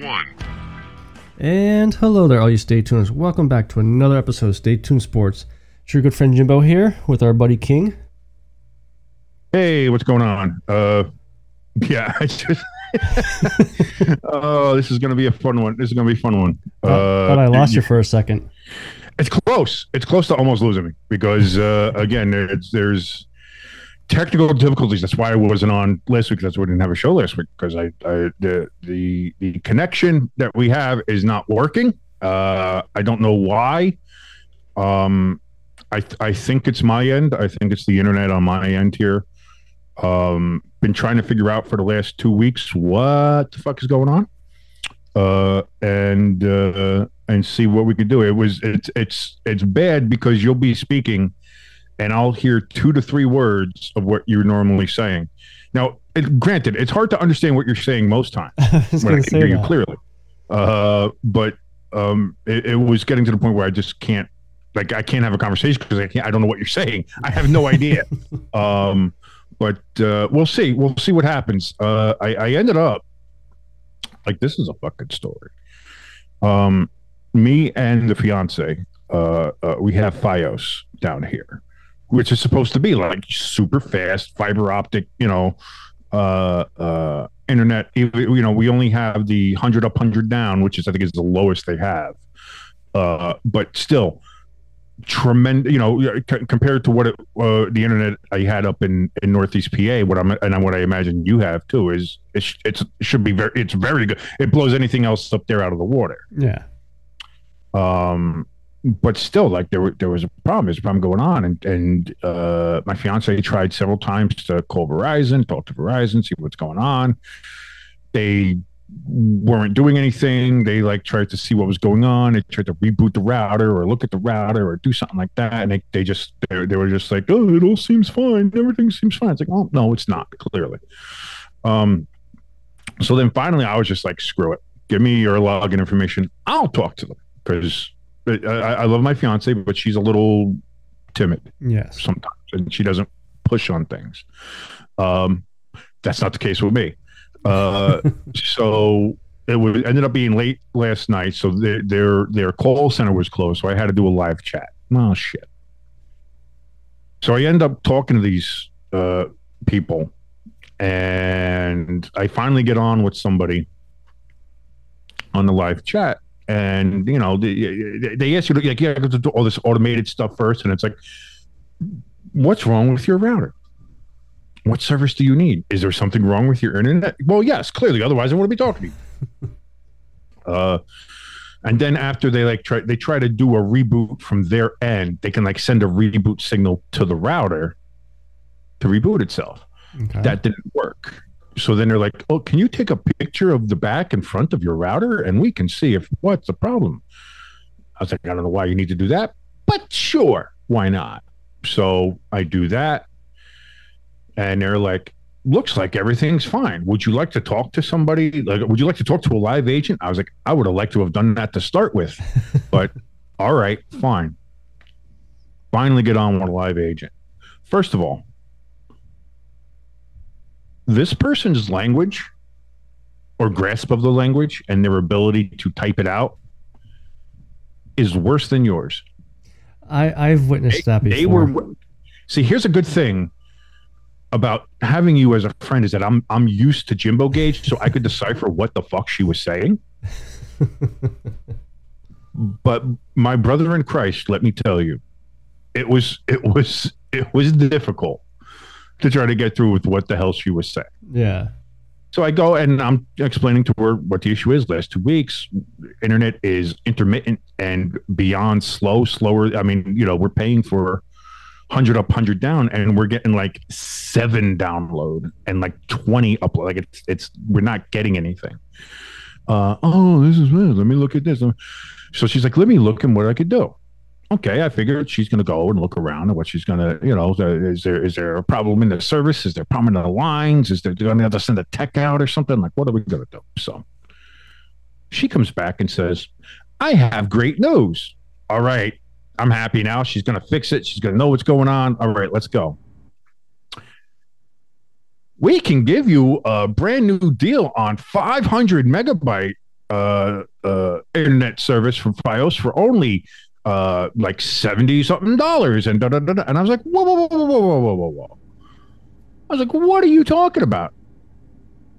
one. And hello there, all you Stay Tuners. Welcome back to another episode of Stay Tuned Sports. It's your good friend Jimbo here with our buddy King. Hey, what's going on? Uh, yeah, I just. oh, this is going to be a fun one. This is going to be a fun one. Uh, but I lost you for a second. It's close. It's close to almost losing me because uh, again, it's, there's technical difficulties. That's why I wasn't on last week. That's why I didn't have a show last week because I, I the the the connection that we have is not working. Uh, I don't know why. Um, I I think it's my end. I think it's the internet on my end here. Um, been trying to figure out for the last two weeks what the fuck is going on, uh, and uh, and see what we could do. It was it's it's it's bad because you'll be speaking, and I'll hear two to three words of what you're normally saying. Now, it, granted, it's hard to understand what you're saying most times I when I can hear you clearly. Uh, but um, it, it was getting to the point where I just can't, like, I can't have a conversation because I can't. I don't know what you're saying. I have no idea. um, but uh, we'll see. We'll see what happens. Uh, I, I ended up like this is a fucking story. Um, me and the fiance, uh, uh, we have FiOS down here, which is supposed to be like super fast fiber optic, you know, uh, uh, internet. You know, we only have the hundred up, hundred down, which is I think is the lowest they have. Uh, but still, tremendous. You know, c- compared to what it, uh, the internet I had up in in Northeast PA, what I'm and what I imagine you have too is it's it's it should be very it's very good. It blows anything else up there out of the water Yeah. um but still like there there was a problem. There's a problem going on. And and uh my fiance tried several times to call verizon talk to verizon see what's going on. They weren't doing anything. They like tried to see what was going on. They tried to reboot the router or look at the router or do something like that. And they, they just they, they were just like oh it all seems fine. Everything seems fine. It's like well no it's not clearly. Um so then finally i was just like screw it. Give me your login information. I'll talk to them. Because I, I love my fiance, but she's a little timid Yes. sometimes, and she doesn't push on things. Um, that's not the case with me. Uh, so it was, ended up being late last night. So their their their call center was closed, so I had to do a live chat. Oh shit! So I end up talking to these uh, people, and I finally get on with somebody on the live chat and you know they, they ask you to like yeah I to do all this automated stuff first and it's like what's wrong with your router what service do you need is there something wrong with your internet well yes clearly otherwise i wouldn't be talking to you uh And then after they like try they try to do a reboot from their end, they can like send a reboot signal to the router to reboot itself. Okay. That didn't work. So then they're like, "Oh, can you take a picture of the back and front of your router and we can see if what's the problem?" I was like, "I don't know why you need to do that, but sure, why not?" So I do that, and they're like, "Looks like everything's fine. Would you like to talk to somebody? Like, would you like to talk to a live agent?" I was like, "I would have liked to have done that to start with, but all right, fine." Finally, get on with a live agent. First of all, this person's language or grasp of the language and their ability to type it out is worse than yours. I I've witnessed that before. They were see. Here's a good thing about having you as a friend is that I'm I'm used to Jimbo Gauge, so I could decipher what the fuck she was saying. but my brother in Christ, let me tell you, it was it was it was difficult to try to get through with what the hell she was saying. yeah. So I go and I'm explaining to her what the issue is. Last two weeks, internet is intermittent and beyond slow, slower. I mean, you know, we're paying for hundred up, hundred down, and we're getting like seven download and like twenty upload. Like it's it's we're not getting anything. Uh, oh, this is. Let me look at this. So she's like, let me look and what I could do. Okay, I figured she's going to go and look around and what she's going to, you know, is there is there a problem in the service? Is there a problem in the lines? Is there going to have to send a tech out or something? Like, what are we going to do? So she comes back and says, I have great news. All right, I'm happy now. She's going to fix it. She's going to know what's going on. All right, let's go. We can give you a brand new deal on 500 megabyte uh, uh, internet service from FiOS for only uh like 70 something dollars and da, da, da, da. and I was like whoa whoa whoa whoa whoa whoa whoa whoa. I was like what are you talking about?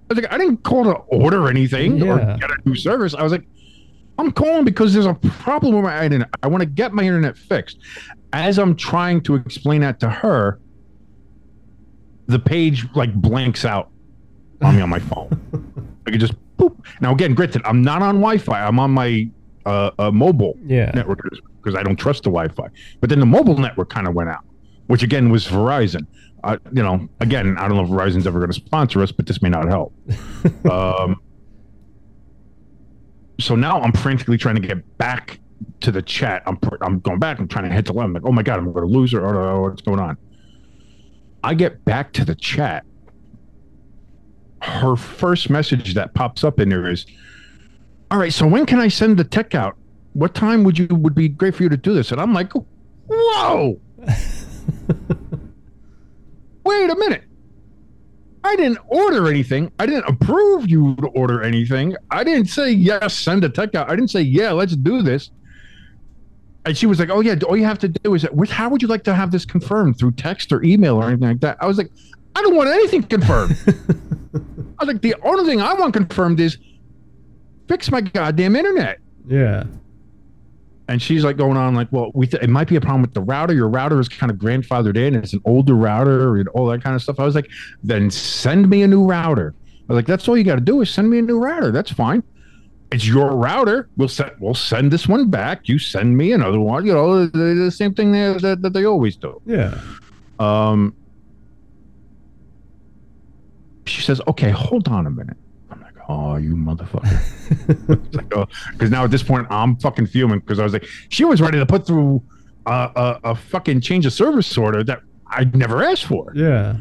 I was like I didn't call to order anything or get a new service. I was like I'm calling because there's a problem with my internet. I want to get my internet fixed. As I'm trying to explain that to her the page like blanks out on me on my phone. I could just boop. Now again granted I'm not on Wi-Fi. I'm on my uh, uh mobile Yeah. network because I don't trust the Wi-Fi. But then the mobile network kind of went out, which again was Verizon. Uh, you know, again, I don't know if Verizon's ever going to sponsor us, but this may not help. um, so now I'm frantically trying to get back to the chat. I'm pr- I'm going back. I'm trying to hit the line. I'm like, oh my god, I'm going to lose her. Oh, what's going on? I get back to the chat. Her first message that pops up in there is, "All right, so when can I send the tech out? What time would you would be great for you to do this?" And I'm like, "Whoa, wait a minute." I didn't order anything. I didn't approve you to order anything. I didn't say yes, send a tech out. I didn't say yeah, let's do this. And she was like, "Oh yeah, all you have to do is how would you like to have this confirmed through text or email or anything like that?" I was like, "I don't want anything confirmed." I was like, "The only thing I want confirmed is fix my goddamn internet." Yeah. And she's like going on like, well, we th- it might be a problem with the router. Your router is kind of grandfathered in. It's an older router and all that kind of stuff. I was like, then send me a new router. I was like, that's all you got to do is send me a new router. That's fine. It's your router. We'll send we'll send this one back. You send me another one. You know, the, the same thing that, that, that they always do. Yeah. Um, she says, "Okay, hold on a minute." "Oh, you motherfucker!" Like, oh, because now at this point I'm fucking fuming because I was like, she was ready to put through a, a, a fucking change of service order that I'd never asked for, Yeah.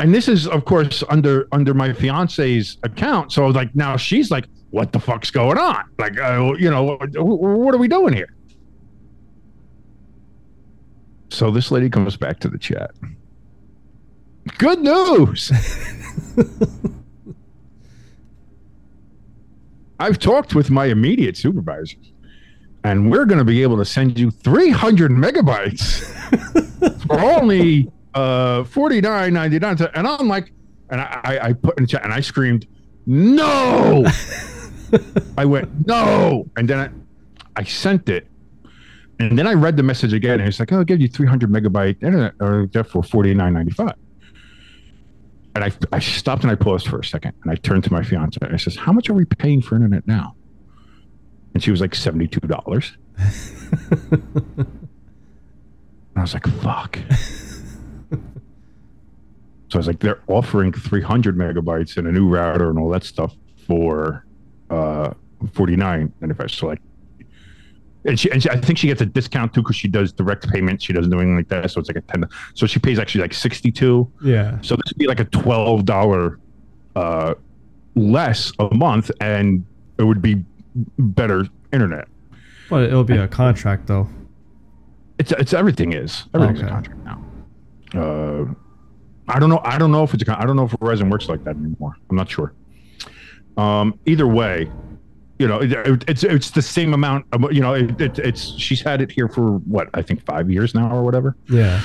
and this is of course under under my fiance's account. So like now she's like, "What the fuck's going on?" Like, uh, you know, wh- what are we doing here? So this lady comes back to the chat. Good news. I've talked with my immediate supervisors, and we're going to be able to send you 300 megabytes for only uh, 49.99. And I'm like, and I, I, put in chat and I screamed, no. I went, no. And then I, I sent it. And then I read the message again, and it's like, "Oh, I'll give you 300 megabyte internet, or therefore 49.95." And I, I stopped and I paused for a second, and I turned to my fiance and I says, "How much are we paying for internet now?" and she was like seventy two dollars. I was like, fuck. so I was like, they're offering 300 megabytes and a new router and all that stuff for uh 49 and if I like and she, and she, I think she gets a discount too because she does direct payments. She doesn't do anything like that, so it's like a ten. So she pays actually like sixty two. Yeah. So this would be like a twelve dollar uh, less a month, and it would be better internet. But it'll be a contract though. It's it's everything is everything's Okay. a contract now. Uh, I don't know. I don't know if it's a. con- I don't know if Verizon works like that anymore. I'm not sure. Um, either way, you know, it, it- it's it's the same amount. Of, you know, it, it, it's she's had it here for what I think five years now or whatever. Yeah.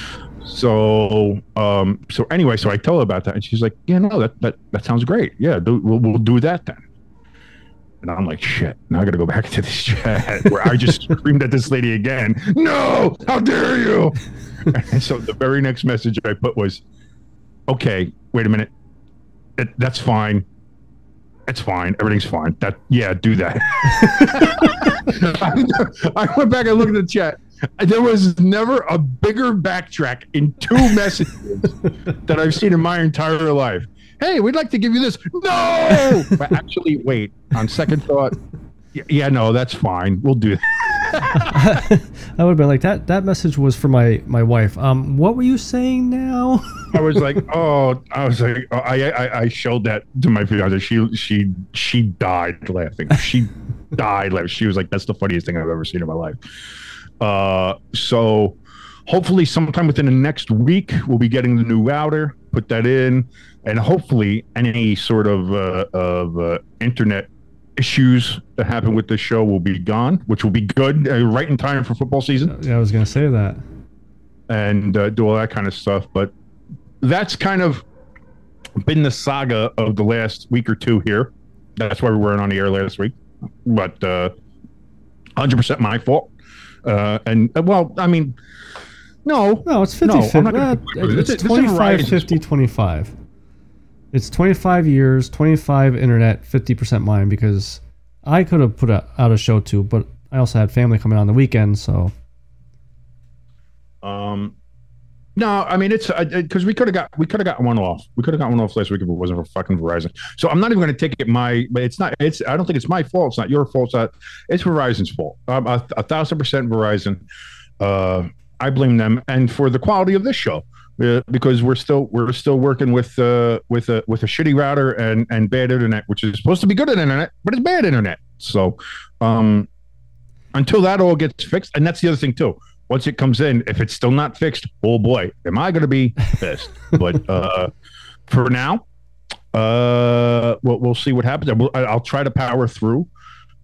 So, um, so anyway, so I tell her about that, and she's like, "Yeah, no, that that that sounds great. Yeah, do, we'll we'll do that then." And I'm like, "Shit!" Now I got to go back to this chat where I just screamed at this lady again. No, how dare you! and so the very next message I put was, "Okay, wait a minute. That's fine. It's fine. Everything's fine. That yeah, do that." I, went back and looked at the chat. There was never a bigger backtrack in two messages that I've seen in my entire life. Hey, we'd like to give you this. No, but actually, wait. On second thought, yeah, no, that's fine. We'll do that. I would have been like that. That message was for my my wife. Um, what were you saying now? I was like, oh, I was like, oh, I, I, I showed that to my fiance. She, she, she died laughing. She died laughing. She was like, that's the funniest thing I've ever seen in my life. Uh, so hopefully, sometime within the next week, we'll be getting the new router. Put that in, and hopefully, any sort of uh, of uh, internet issues that happen with this show will be gone, which will be good, uh, right in time for football season yeah, I was gonna say that. and uh, do all that kind of stuff. But that's kind of been the saga of the last week or two here. That's why we weren't on the air last week. But uh, 100% my fault. Uh, and uh, well, I mean, no, No, it's 50 No, I'm 50. not gonna- Uh, this is- it's this is 25 Verizon's 50 25. It's 25 years, 25 internet, 50% mine because I could have put a, out a show too, but I also had family coming on the weekend, so Um, no, I mean it's because we could have got we could have got one off. We could have got one off last week if it wasn't for fucking Verizon. So I'm not even going to take it my. But it's not. It's. I don't think it's my fault. It's not your fault. It's, not, it's Verizon's fault. Um, a, a thousand percent Verizon. Uh, I blame them and for the quality of this show. Because we're still we're still working with uh, with a with a shitty router and and bad internet, which is supposed to be good internet, but it's bad internet. So, um, until that all gets fixed, and that's the other thing too once it comes in, if it's still not fixed, oh boy, am I going to be pissed. but uh, for now, uh, we'll, we'll see what happens. I will, I'll try to power through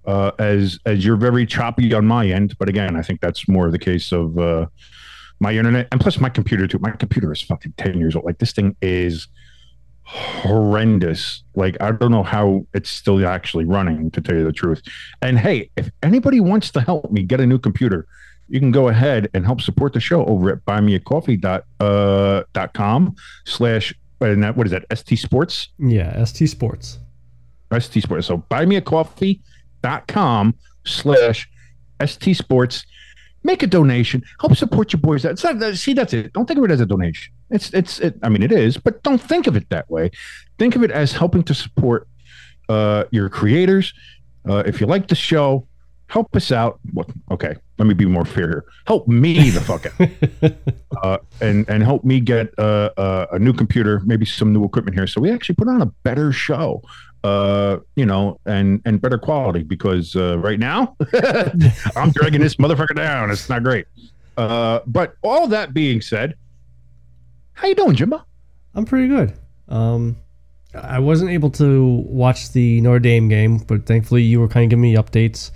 uh, as as you're very choppy on my end. But again, I think that's more the case of uh, my internet and plus my computer too. My computer is fucking ten years old. Like this thing is horrendous. Like I don't know how it's still actually running to tell you the truth. And hey, if anybody wants to help me get a new computer, you can go ahead and help support the show over at buymeacoffee.com uh, slash and that what is that ST Sports yeah, ST Sports. ST Sports. So buymeacoffee.com slash ST Sports. Make a donation. Help support your boys. That's not, that- see, that's it. Don't think of it as a donation. It's, it's, it, I mean, it is, but don't think of it that way. Think of it as helping to support uh, your creators. Uh, if you like the show, help us out. Well, okay, let me be more fair here. Help me the fuck out uh, and and help me get uh, uh, a new computer, maybe some new equipment here, so we actually put on a better show, uh, you know, and and better quality. Because uh, right now, I'm dragging this motherfucker down. It's not great. Uh, but all that being said, how you doing, Jimbo? I'm pretty good. Um, I wasn't able to watch the Notre Dame game, but thankfully you were kind of giving me updates.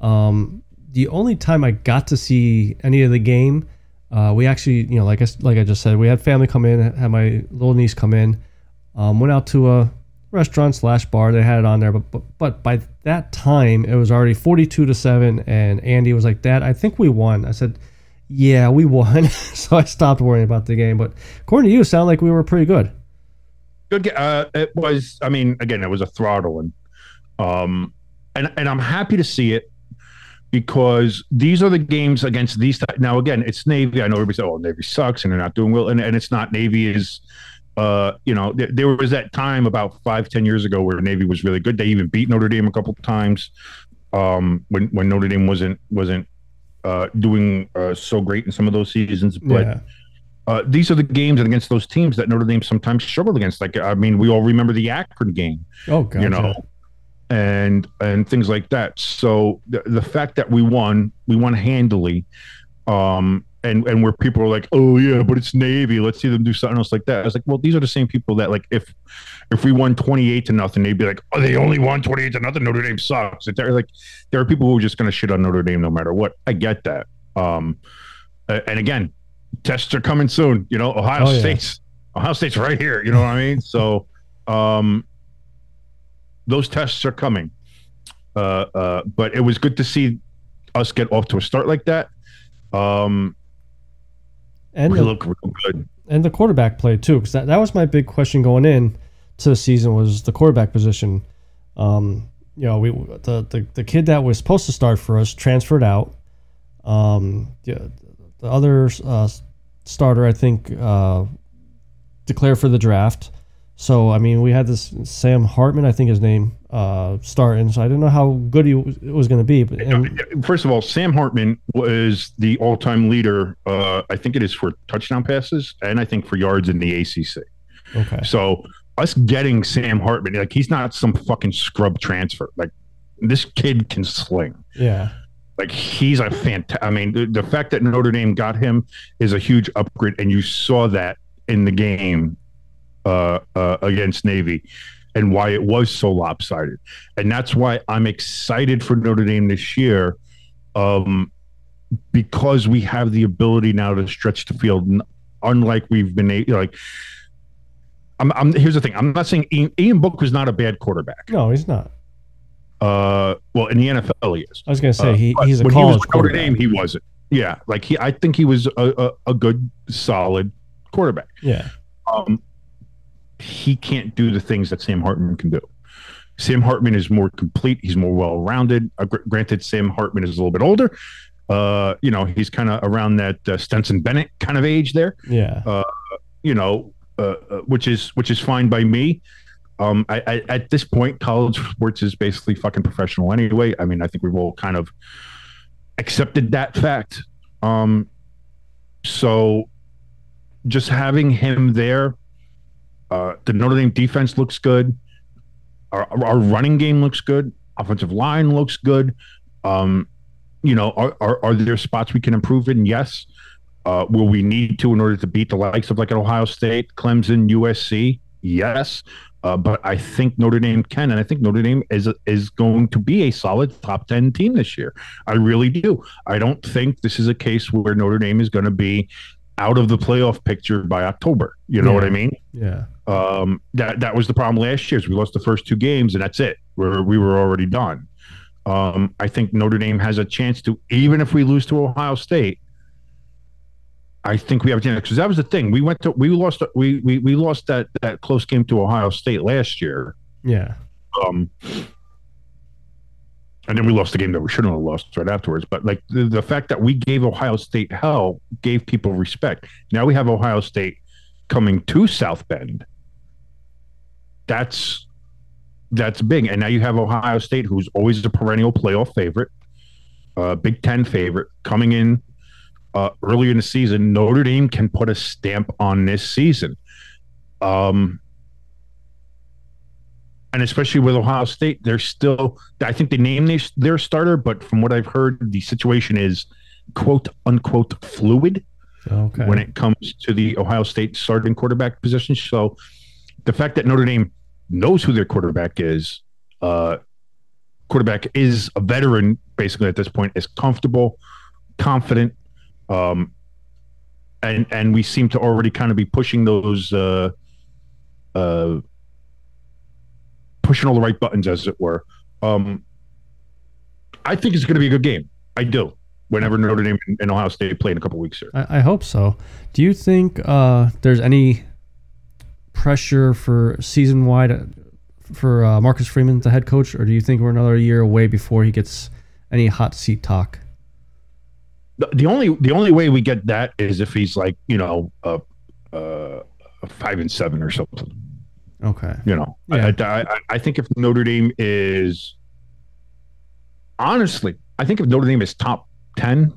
Um, the only time I got to see any of the game, uh, we actually, you know, like I like I just said, we had family come in, had my little niece come in, um, went out to a restaurant slash bar. They had it on there, but, but but by that time it was already forty-two to seven, and Andy was like, "Dad, I think we won." I said, "Yeah, we won," so I stopped worrying about the game. But according to you, it sounded like we were pretty good. Good. Uh, it was. I mean, again, it was a throttling, um, and and I'm happy to see it because these are the games against these. Now, again, it's Navy. I know everybody says, "Oh, Navy sucks," and they're not doing well, and, and it's not. Navy is, uh, you know, th- there was that time about five, ten years ago where Navy was really good. They even beat Notre Dame a couple times um, when when Notre Dame wasn't wasn't uh, doing uh, so great in some of those seasons, but. yeah. Uh, these are the games and against those teams that Notre Dame sometimes struggled against. Like, I mean, we all remember the Akron game Oh, gotcha. you know and and things like that so the, the fact that we won we won handily um and and where people are like oh yeah but it's navy. Let's see them do something else like that. I was like well these are the same people that like if if we won 28 to nothing they'd be like oh they only won 28 to nothing. Notre dame sucks. They're like there are people who are just going to shit on notre dame no matter what. I get that. Um and again tests are coming soon you know? Ohio Oh, yeah. state's ohio state's right here you know what i mean? So um those tests are coming. Uh, uh, but it was good to see us get off to a start like that. Um, and we the, look real good. and the quarterback play too, because that, that was my big question going in to the season was the quarterback position. Um, you know, we the, the the kid that was supposed to start for us transferred out. Um, the, the other uh, starter, I think, uh, declared for the draft. So I mean, we had this Sam Hartman, I think his name, uh, starting. So I didn't know how good he was, was going to be. But and, First of all, Sam Hartman was the all-time leader. Uh, I think it is for touchdown passes, and I think for yards in the ACC. okay, So us getting Sam Hartman, like he's not some fucking scrub transfer. Like this kid can sling. yeah, Like he's a fantastic. I mean, the, the fact that Notre Dame got him is a huge upgrade, and you saw that in the game uh, uh, against Navy, and why it was so lopsided, and that's why I'm excited for Notre Dame this year, um, because we have the ability now to stretch the field, unlike we've been a- like. I'm, I'm here's the thing. I'm not saying Ian, Ian Book was not a bad quarterback. no, he's not. Uh, well, in the NFL, he is. I was going to say Uh, he, but he's a when college he was Notre. Dame, he wasn't. Yeah, like he, I think he was a, a, a good, solid quarterback. Yeah, Um, he can't do the things that Sam Hartman can do. Sam Hartman is more complete. He's more well-rounded. Uh, gr- granted, Sam Hartman is a little bit older. Uh, you know, he's kind of around that uh, Stetson Bennett kind of age there. yeah, You know, uh, uh, which is which is fine by me. Um, I, I, at this point, college sports is basically fucking professional anyway. I mean, I think we've all kind of accepted that fact. Um, so just having him there, uh, the Notre Dame defense looks good. Our, our running game looks good. Offensive line looks good. Um, you know, are, are, are there spots we can improve in? Yes. Uh, will we need to in order to beat the likes of like an Ohio State, Clemson, USC? Yes. Uh, but I think Notre Dame can, and I think Notre Dame is is going to be a solid top ten team this year. I really do. I don't think this is a case where Notre Dame is going to be out of the playoff picture by October. You know what I mean? yeah, Um, that that was the problem last year. Is we lost the first two games, and that's it. Where we were already done. Um, I think Notre Dame has a chance to, even if we lose to Ohio State. I think we have a chance because that was the thing. We went to we lost we we we lost that that close game to Ohio State last year. yeah, Um, and then we lost the game that we shouldn't have lost right afterwards. But like the, the fact that we gave Ohio State hell gave people respect. Now we have Ohio State coming to South Bend. That's that's big. And now you have Ohio State, who's always a perennial playoff favorite, uh, Big Ten favorite, coming in uh, earlier in the season. Notre Dame can put a stamp on this season. Um, and especially with Ohio State, they're still. I think they named their, their starter, but from what I've heard, the situation is quote unquote fluid okay. when it comes to the Ohio State starting quarterback position. So the fact that Notre Dame knows who their quarterback is, uh, quarterback is a veteran basically at this point, is comfortable, confident, um, and and we seem to already kind of be pushing those. Uh, uh, pushing all the right buttons, as it were. Um, I think it's going to be a good game. I do. Whenever Notre Dame and Ohio State play in a couple weeks here. I, I hope so. Do you think uh, there's any pressure for season wide for uh, Marcus Freeman, the head coach, or do you think we're another year away before he gets any hot seat talk. The, the only the only way we get that is if he's like you know a five and seven or something. Okay. You know, Yeah. I, I, I- I think if Notre Dame is honestly, I think if Notre Dame is top ten,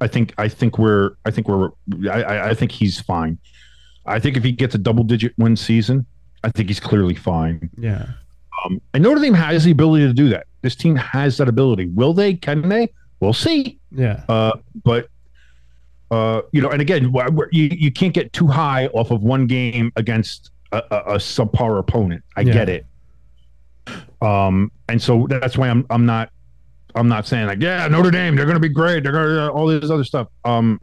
I think I think we're I think we're I, I- I think he's fine. I think if he gets a double digit win season, I think he's clearly fine. Yeah. Um, and Notre Dame has the ability to do that. This team has that ability. Will they? Can they? We'll see. Yeah. Uh, but uh, you know, and again, you you can't get too high off of one game against a, a, a subpar opponent. I Yeah. get it. Um, and so that's why I'm I'm not I'm not saying like yeah Notre Dame they're going to be great they're going to all this other stuff. Um,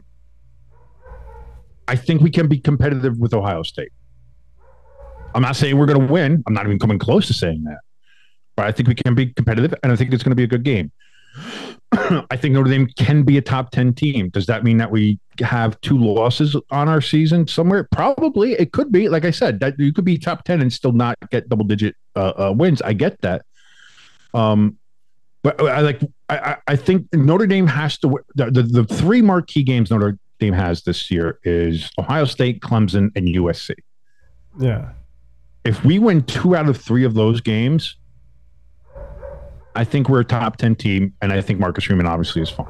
I think we can be competitive with Ohio State. I'm not saying we're going to win. I'm not even coming close to saying that. But I think we can be competitive, and I think it's going to be a good game. I think Notre Dame can be a top 10 team. Does that mean that we have two losses on our season somewhere? Probably. It could be. Like I said, that you could be top 10 and still not get double digit uh, uh, wins. I get that. Um, but I like. I, I- I think Notre Dame has to. The, the the three marquee games Notre Dame has this year is Ohio State, Clemson, and USC. Yeah. If we win two out of three of those games, I think we're a top 10 team, and I think Marcus Freeman obviously is fine.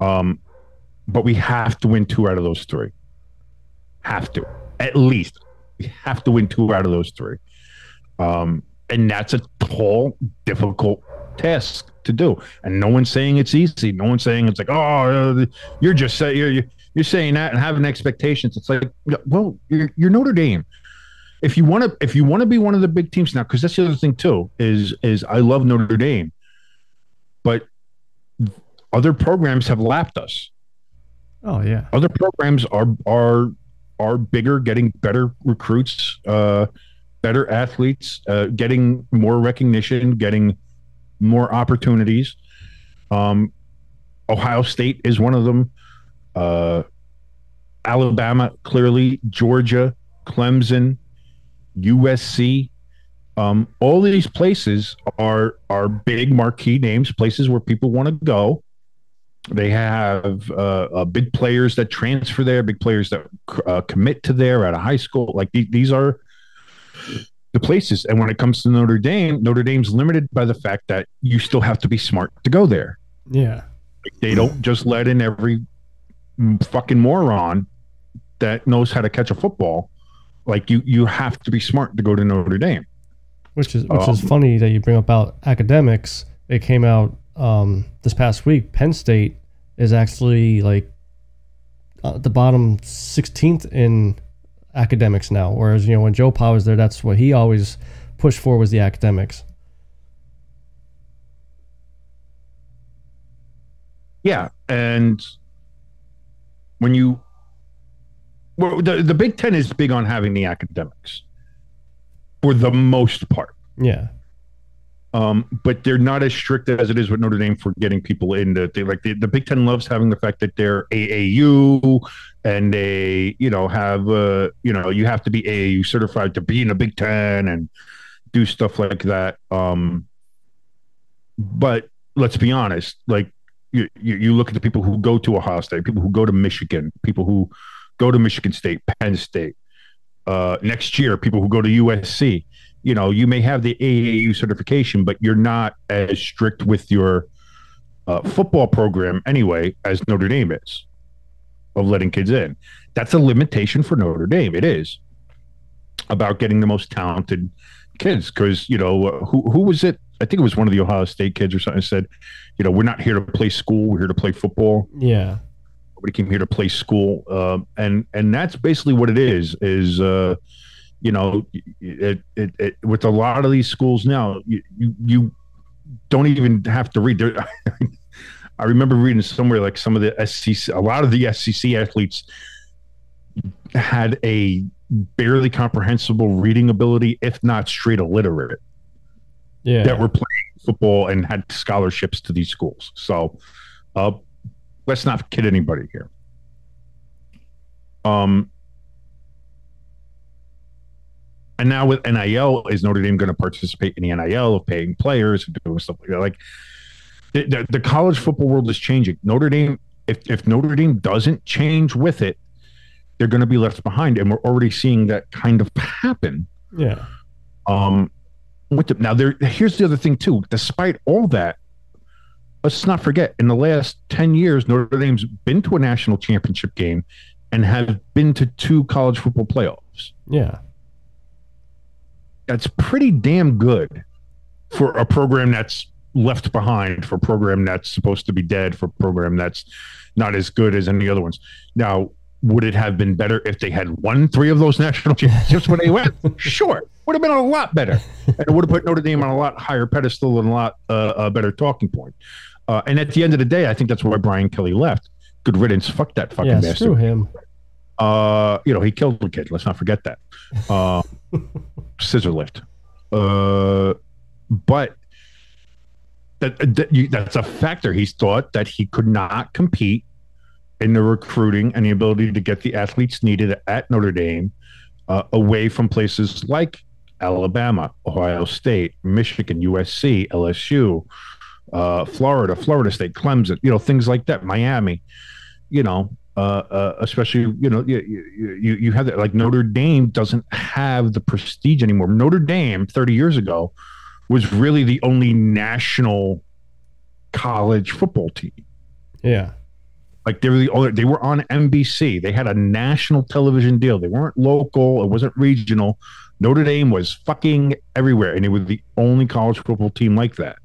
Um, but we have to win two out of those three. Have to. At least. We have to win two out of those three. Um, and that's a tall, difficult task to do. And no one's saying it's easy. No one's saying it's like, oh, uh, you're just saying you're, you're saying that and having expectations. It's like, well, you're, you're Notre Dame if you want to if you want to be one of the big teams now because that's the other thing too is is i love notre dame but other programs have lapped us. Oh yeah. other programs are are are bigger getting better recruits uh better athletes uh getting more recognition getting more opportunities. Um ohio state is one of them. Uh alabama clearly georgia clemson USC. Um, all these places are are big marquee names, places where people want to go. They have uh, uh, big players that transfer there, big players that uh, commit to there at a high school. Like the- these are the places. And when it comes to Notre Dame, Notre Dame's limited by the fact that you still have to be smart to go there. Yeah. Like, they don't just let in every fucking moron that knows how to catch a football. Like you, you have to be smart to go to Notre Dame. Which is which is Um, funny that you bring up about academics. It came out um, this past week. Penn State is actually like uh, the bottom 16th in academics now. Whereas you know when Joe Pa was there, that's what he always pushed for was the academics. Yeah, and when you, well, the the Big Ten is big on having the academics, for the most part. Yeah. Um, but they're not as strict as it is with Notre Dame for getting people in. That they like the, the Big Ten loves having the fact that they're AAU and they, you know, have uh, you know, you have to be AAU certified to be in the Big Ten and do stuff like that. Um, but let's be honest, like you, you, you look at the people who go to Ohio State, people who go to Michigan, people who go to Michigan State, Penn State. Uh, next year, people who go to USC you know, you may have the AAU certification, but you're not as strict with your uh, football program anyway as Notre Dame is of letting kids in. That's a limitation for Notre Dame. It is about getting the most talented kids because you know uh, who who was it? I think it was one of the Ohio State kids or something said, you know, we're not here to play school. We're here to play football Yeah. Nobody came here to play school um, and and that's basically what it is is uh you know it, it, it with a lot of these schools now you you, you don't even have to read i remember reading somewhere like some of the sec a lot of the sec athletes had a barely comprehensible reading ability if not straight illiterate Yeah. that were playing football and had scholarships to these schools. So uh, let's not kid anybody here. Um, And now with NIL, is Notre Dame going to participate in the NIL of paying players and doing stuff like that? Like the, the, the college football world is changing. Notre Dame, if, if Notre Dame doesn't change with it, they're going to be left behind. And we're already seeing that kind of happen. Yeah. Um, with the, now there, here's the other thing too. Despite all that, let's not forget in the last 10 years, Notre Dame's been to a national championship game and have been to two college football playoffs. Yeah. That's pretty damn good for a program that's left behind, for a program that's supposed to be dead, for a program that's not as good as any other ones. Now, would it have been better if they had won three of those national championships when they went? Sure, would have been a lot better, and it would have put Notre Dame on a lot higher pedestal and a lot uh, a better talking point. Uh, and at the end of the day, I think that's why Brian Kelly left. Good riddance. Fuck that fucking Yeah. bastard. Screw him. Uh, you know, he killed the kid. Let's not forget that. Uh, scissor lift. Uh, but that, that you, that's a factor. He's thought that he could not compete in the recruiting and the ability to get the athletes needed at Notre Dame uh, away from places like Alabama, Ohio State, Michigan, USC, LSU, uh, Florida, Florida State, Clemson, you know, things like that, Miami, you know, uh, uh, especially, you know, you, you, you, have that like Notre Dame doesn't have the prestige anymore. Notre Dame 30 years ago was really the only national college football team. Yeah. Like they were the only, they were on NBC. They had a national television deal. They weren't local. It wasn't regional. Notre Dame was fucking everywhere, and they were the only college football team like that.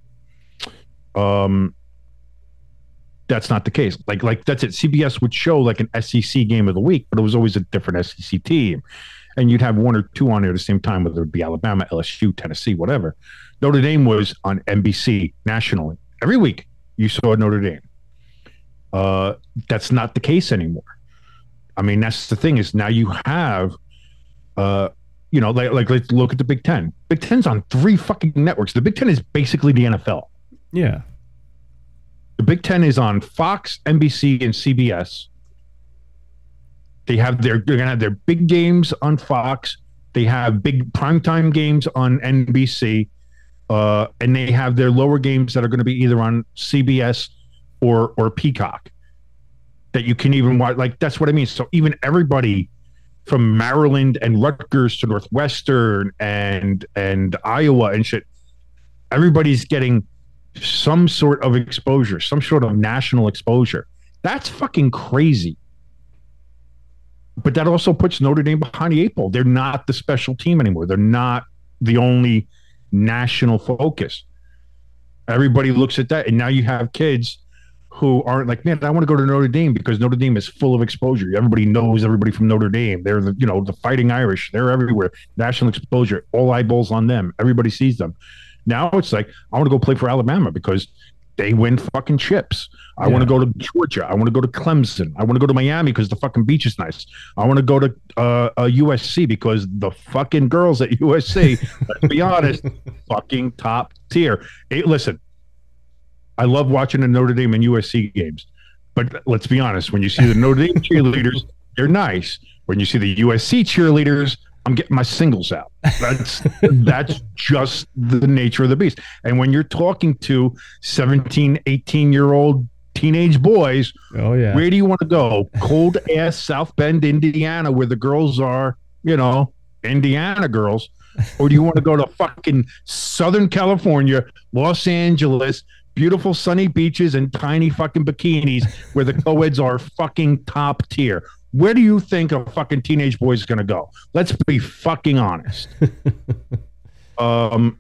Um, that's not the case. Like, like that's it. CBS would show like an SEC game of the week, but it was always a different SEC team, and you'd have one or two on there at the same time, whether it be Alabama, LSU, Tennessee, whatever. Notre Dame was on NBC nationally every week. You saw Notre Dame. Uh, that's not the case anymore. I mean, that's the thing is now you have, uh, you know, like like let's look at the Big Ten. Big Ten's on three fucking networks. The Big Ten is basically the NFL. Yeah. The Big Ten is on Fox, NBC, and CBS. They have their they're gonna have their big games on Fox. They have big primetime games on NBC, uh, and they have their lower games that are going to be either on CBS or or Peacock. That you can even watch. Like that's what I mean. So even everybody from Maryland and Rutgers to Northwestern and and Iowa and shit, everybody's getting some sort of exposure, some sort of national exposure. That's fucking crazy. But that also puts Notre Dame behind the eight ball. They're not the special team anymore. They're not the only national focus. Everybody looks at that, and now you have kids who aren't like, man, I want to go to Notre Dame because Notre Dame is full of exposure. Everybody knows everybody from Notre Dame. They're the, you know, the fighting Irish. They're everywhere. National exposure, all eyeballs on them. Everybody sees them. Now it's like, I want to go play for Alabama because they win fucking chips. I want to go to Georgia. I want to go to Clemson. I want to go to Miami because the fucking beach is nice. I want to go to uh, uh, USC because the fucking girls at USC, let's be honest, fucking top tier. Hey, listen, I love watching the Notre Dame and USC games, but let's be honest, when you see the Notre Dame cheerleaders, they're nice. When you see the USC cheerleaders, I'm getting my singles out. That's that's just the nature of the beast. And when you're talking to 17, 18 year old teenage boys, Oh yeah. where do you want to go? Cold ass South Bend, Indiana, where the girls are, you know, Indiana girls, or do you want to go to fucking Southern California, Los Angeles, beautiful sunny beaches and tiny fucking bikinis where the co-eds are fucking top tier? Where do you think a fucking teenage boy is going to go? Let's be fucking honest. um,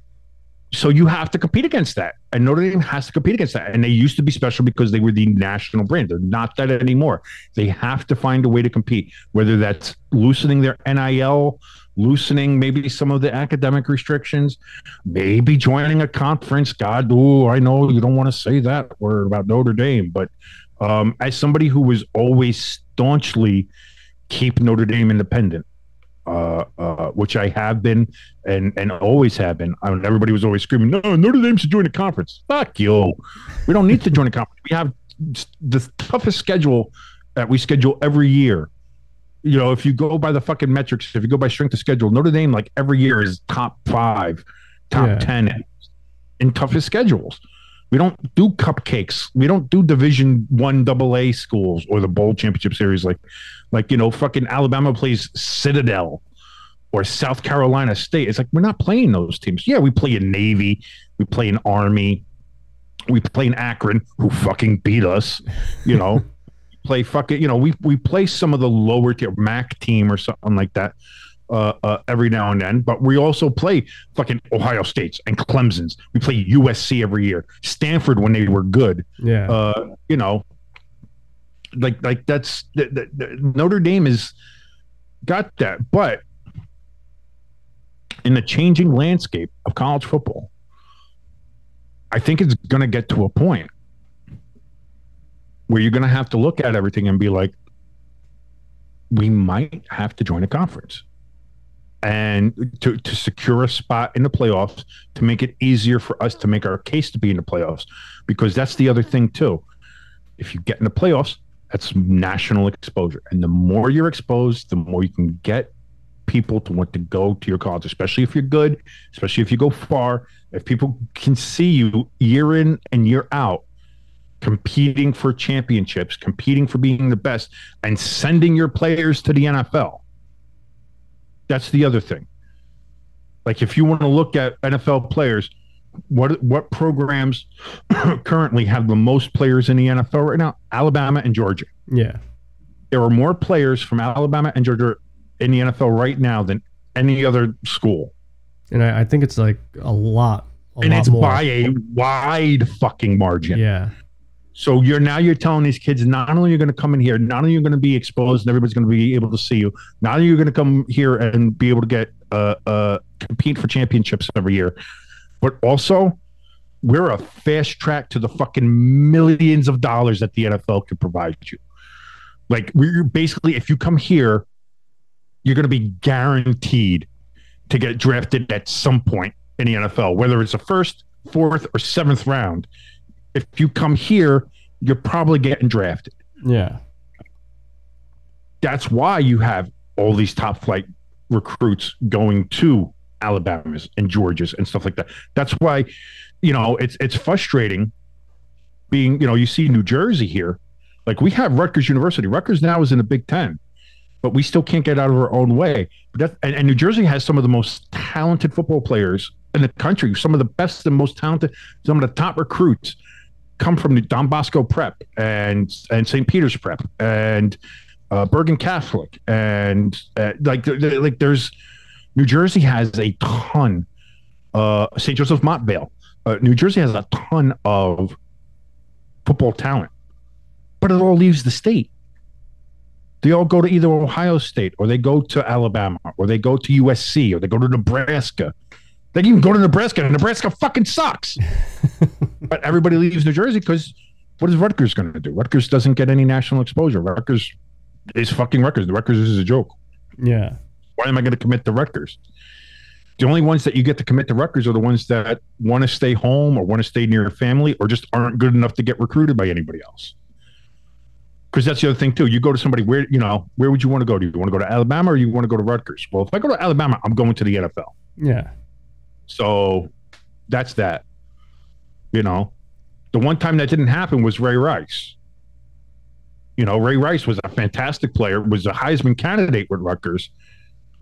so you have to compete against that, and Notre Dame has to compete against that. And they used to be special because they were the national brand. They're not that anymore. They have to find a way to compete, whether that's loosening their NIL, loosening maybe some of the academic restrictions, maybe joining a conference. God, oh, I know you don't want to say that word about Notre Dame, but um, as somebody who was always staunchly keep Notre Dame independent, uh, uh, which I have been and and always have been. I mean, everybody was always screaming, "No, Notre Dame should join a conference." Fuck you. We don't need to join a conference. We have the toughest schedule that we schedule every year You know, if you go by the fucking metrics, if you go by strength of schedule, Notre Dame like every year is top five, top Yeah. ten in toughest schedules. We don't do cupcakes. We don't do Division One Double A schools or the bowl championship series like, like you know, fucking Alabama plays Citadel or South Carolina State. It's like we're not playing those teams. Yeah, we play in Navy, we play in Army, we play in Akron, who fucking beat us. You know, play fucking. You know, we we play some of the lower tier MAC team or something like that. Uh, uh, every now and then, but we also play fucking Ohio States and Clemson's. We play USC every year, Stanford when they were good. Yeah. Uh, you know, like like that's the, the, the Notre Dame has got that, but in the changing landscape of college football, I think it's going to get to a point where you're going to have to look at everything and be like, we might have to join a conference and to, to secure a spot in the playoffs to make it easier for us to make our case to be in the playoffs. Because that's the other thing too. If you get in the playoffs that's national exposure. And the more you're exposed the more you can get people to want to go to your college especially if you're good especially if you go far. If people can see you year in and year out competing for championships competing for being the best and sending your players to the NFL that's the other thing. Like if you want to look at NFL players, what what programs currently have the most players in the NFL right now? Alabama and Georgia. yeah. There are more players from Alabama and Georgia in the NFL right now than any other school. And I, I think it's like a lot. A and lot it's more. by a wide fucking margin. Yeah. So you're now you're telling these kids not only you're going to come in here, not only you're going to be exposed and everybody's going to be able to see you, not only you're going to come here and be able to get uh uh compete for championships every year, but also we're a fast track to the fucking millions of dollars that the NFL can provide you. Like we're basically if you come here, you're going to be guaranteed to get drafted at some point in the NFL, whether it's a first, fourth, or seventh round if you come here, you're probably getting drafted. Yeah. That's why you have all these top flight recruits going to Alabama's and Georgia's and stuff like that. That's why, you know, it's it's frustrating being, you know, you see New Jersey here. Like we have Rutgers University. Rutgers now is in the Big Ten, but we still can't get out of our own way. But and, and New Jersey has some of the most talented football players in the country. Some of the best and most talented, some of the top recruits come from Don Bosco Prep and and St. Peter's Prep and uh, Bergen Catholic and uh, like like there's New Jersey has a ton. Uh, St. Joseph Montvale, uh, New Jersey has a ton of football talent, but it all leaves the state. They all go to either Ohio State or they go to Alabama or they go to USC or they go to Nebraska. They can even go to Nebraska, and Nebraska fucking sucks. but everybody leaves New Jersey because what is Rutgers going to do? Rutgers doesn't get any national exposure. Rutgers is fucking Rutgers. The Rutgers is a joke. Yeah. Why am I going to commit to Rutgers? The only ones that you get to commit to Rutgers are the ones that want to stay home or want to stay near your family or just aren't good enough to get recruited by anybody else. Because that's the other thing too. You go to somebody where you know where would you want to go Do You want to go to Alabama or you want to go to Rutgers? Well, if I go to Alabama, I'm going to the NFL. Yeah. So that's that. You know, the one time that didn't happen was Ray Rice. You know, Ray Rice was a fantastic player, was a Heisman candidate with Rutgers,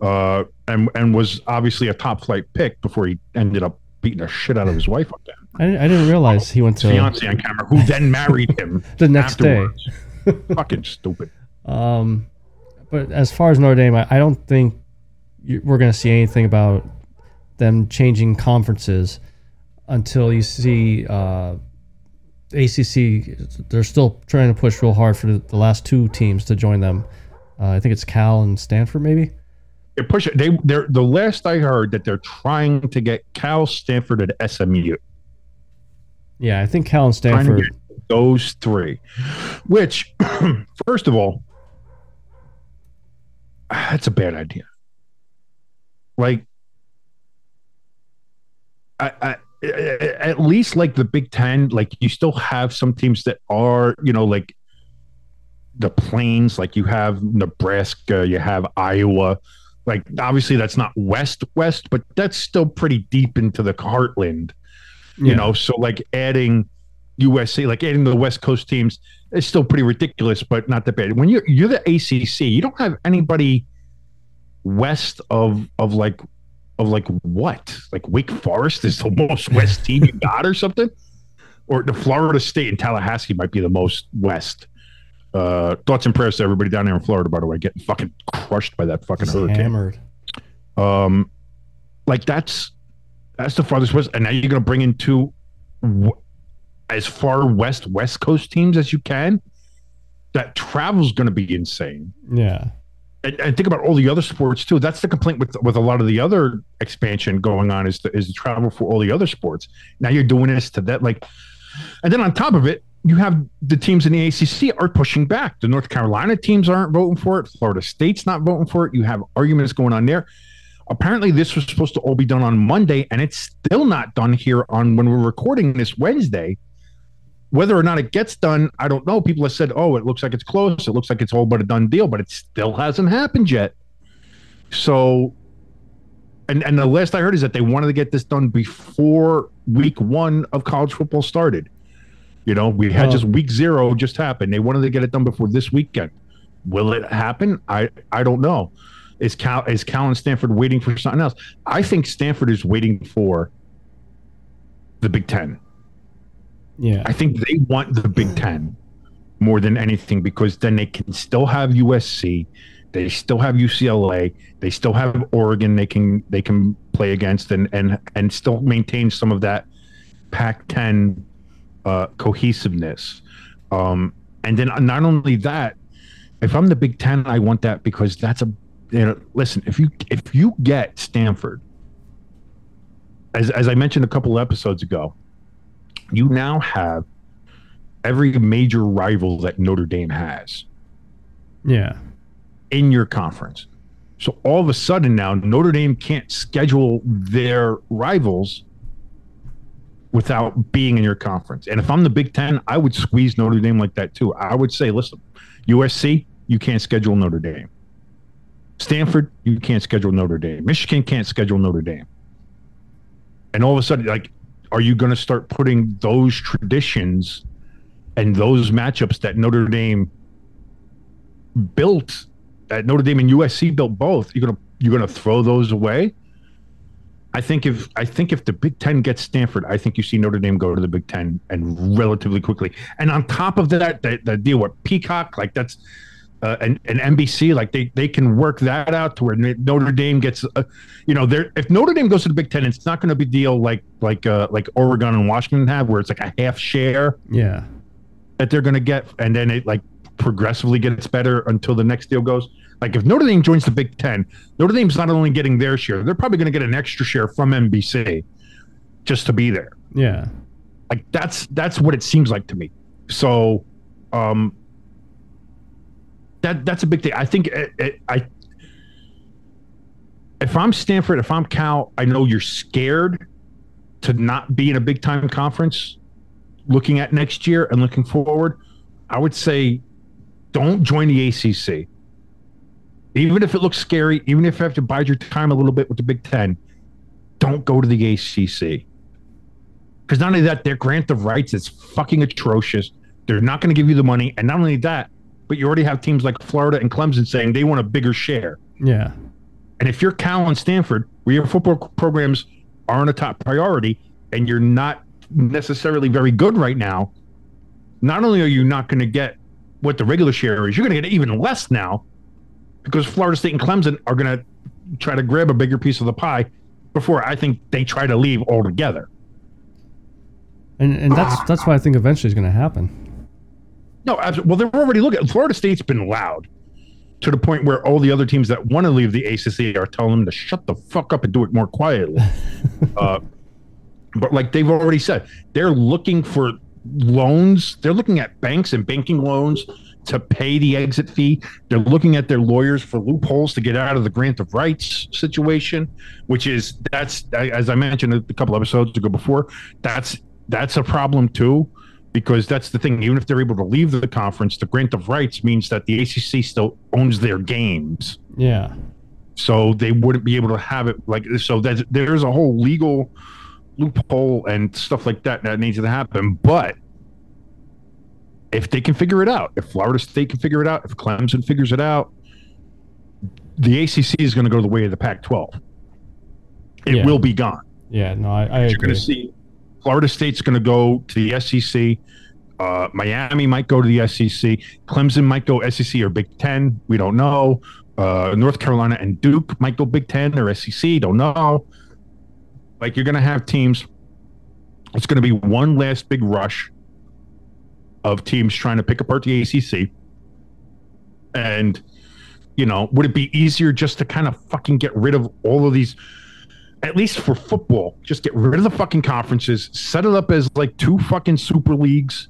uh, and and was obviously a top flight pick before he ended up beating the shit out of his wife up there. I, didn't- I didn't realize he went to fiance on camera, who then married him the next day. Fucking stupid. Um, but as far as Notre Dame, I, I don't think you, we're going to see anything about them changing conferences until you see uh, ACC. They're still trying to push real hard for the, last two teams to join them. Uh, I think it's Cal and Stanford, maybe. They push it. They they're the last I heard that they're trying to get Cal, Stanford, and SMU. Yeah, I think Cal and Stanford. those three. Which, first of all, that's a bad idea. Like, I, I, at least like the Big Ten, like you still have some teams that are, you know, like the plains, like you have Nebraska, you have Iowa. Like obviously that's not west west, but that's still pretty deep into the heartland. You Yeah. know, so like adding USC, like adding the West Coast teams is still pretty ridiculous, but not that bad. When you're you're the ACC, you don't have anybody west of of like of like what? Like Wake Forest is the most west team you got or something? Or the Florida State and Tallahassee might be the most west. Uh, thoughts and prayers to everybody down there in Florida, by the way, getting fucking crushed by that fucking hurricane. Hammered. Um, like that's that's the farthest west, and now you're gonna bring in two w- as far west West Coast teams as you can. That travel's gonna be insane. Yeah. And, and think about all the other sports too. That's the complaint with with a lot of the other expansion going on is the is the travel for all the other sports. Now you're doing this to that like, and then on top of it, you have the teams in the ACC are pushing back. The North Carolina teams aren't voting for it. Florida State's not voting for it. You have arguments going on there. Apparently, this was supposed to all be done on Monday, and it's still not done here on when we're recording this Wednesday. Whether or not it gets done, I don't know. People have said, "Oh, it looks like it's close. It looks like it's all but a done deal," but it still hasn't happened yet. So, and and the last I heard is that they wanted to get this done before week one of college football started. You know, we had Oh. just week zero just happened. They wanted to get it done before this weekend. Will it happen? I I don't know. Is Cal is Cal and Stanford waiting for something else? I think Stanford is waiting for the Big Ten. Yeah. I think they want the Big Ten more than anything because then they can still have USC, they still have UCLA, they still have Oregon. They can they can play against and and and still maintain some of that Pac-10 uh, cohesiveness. Um, and then not only that, if I'm the Big Ten, I want that because that's a you know listen if you if you get Stanford, as as I mentioned a couple episodes ago, you now have every major rival that Notre Dame has Yeah. in your conference. So all of a sudden now Notre Dame can't schedule their rivals without being in your conference. And if I'm the Big Ten, I would squeeze Notre Dame like that too. I would say, listen, USC, you can't schedule Notre Dame. Stanford, you can't schedule Notre Dame. Michigan can't schedule Notre Dame. And all of a sudden, like, are you going to start putting those traditions and those matchups that Notre Dame built at Notre Dame and USC built both. You're gonna you're gonna throw those away. I think if I think if the Big Ten gets Stanford, I think you see Notre Dame go to the Big Ten and relatively quickly. And on top of that, the, the deal with Peacock, like that's uh, and, and NBC, like they they can work that out to where Notre Dame gets, uh, you know, there. If Notre Dame goes to the Big Ten, it's not going to be a deal like like uh, like Oregon and Washington have, where it's like a half share Yeah. that they're going to get, and then it like progressively gets better until the next deal goes. Like if Notre Dame joins the Big Ten, Notre Dame's not only getting their share, they're probably going to get an extra share from NBC just to be there. Yeah. Like that's that's what it seems like to me. So, um, that that's a big thing. I think it, it, I. If I'm Stanford, if I'm Cal, I know you're scared to not be in a big time conference. Looking at next year and looking forward, I would say, don't join the ACC. Even if it looks scary, even if you have to bide your time a little bit with the Big Ten, don't go to the ACC. Because not only that, their grant of rights is fucking atrocious. They're not going to give you the money, and not only that, but you already have teams like Florida and Clemson saying they want a bigger share. Yeah. And if you're Cal and Stanford, where your football programs aren't a top priority, and you're not necessarily very good right now, not only are you not going to get what the regular share is, you're going to get even less now, because Florida State and Clemson are going to try to grab a bigger piece of the pie before I think they try to leave altogether. And and that's that's what I think eventually is going to happen. No, absolutely. Well, they're already looking. Florida State's been loud to the point where all the other teams that want to leave the ACC are telling them to shut the fuck up and do it more quietly. uh, but like they've already said, they're looking for loans. They're looking at banks and banking loans to pay the exit fee. They're looking at their lawyers for loopholes to get out of the grant of rights situation, which is that's as I mentioned a couple episodes ago before. That's that's a problem too. Because that's the thing. Even if they're able to leave the conference, the grant of rights means that the ACC still owns their games, Yeah. so they wouldn't be able to have it like so. That there's a whole legal loophole and stuff like that that needs to happen, but. If they can figure it out, if Florida State can figure it out, if Clemson figures it out, the ACC is going to go the way of the Pac-12. It Yeah. will be gone. Yeah. No, I, I You're going to see Florida State's going to go to the SEC. Uh, Miami might go to the SEC. Clemson might go SEC or Big Ten. We don't know. Uh, North Carolina and Duke might go Big Ten or SEC. Don't know. Like you're going to have teams. It's going to be one last big rush of teams trying to pick apart the ACC. And you know, would it be easier just to kind of fucking get rid of all of these? At least for football, just get rid of the fucking conferences, set it up as like two fucking super leagues,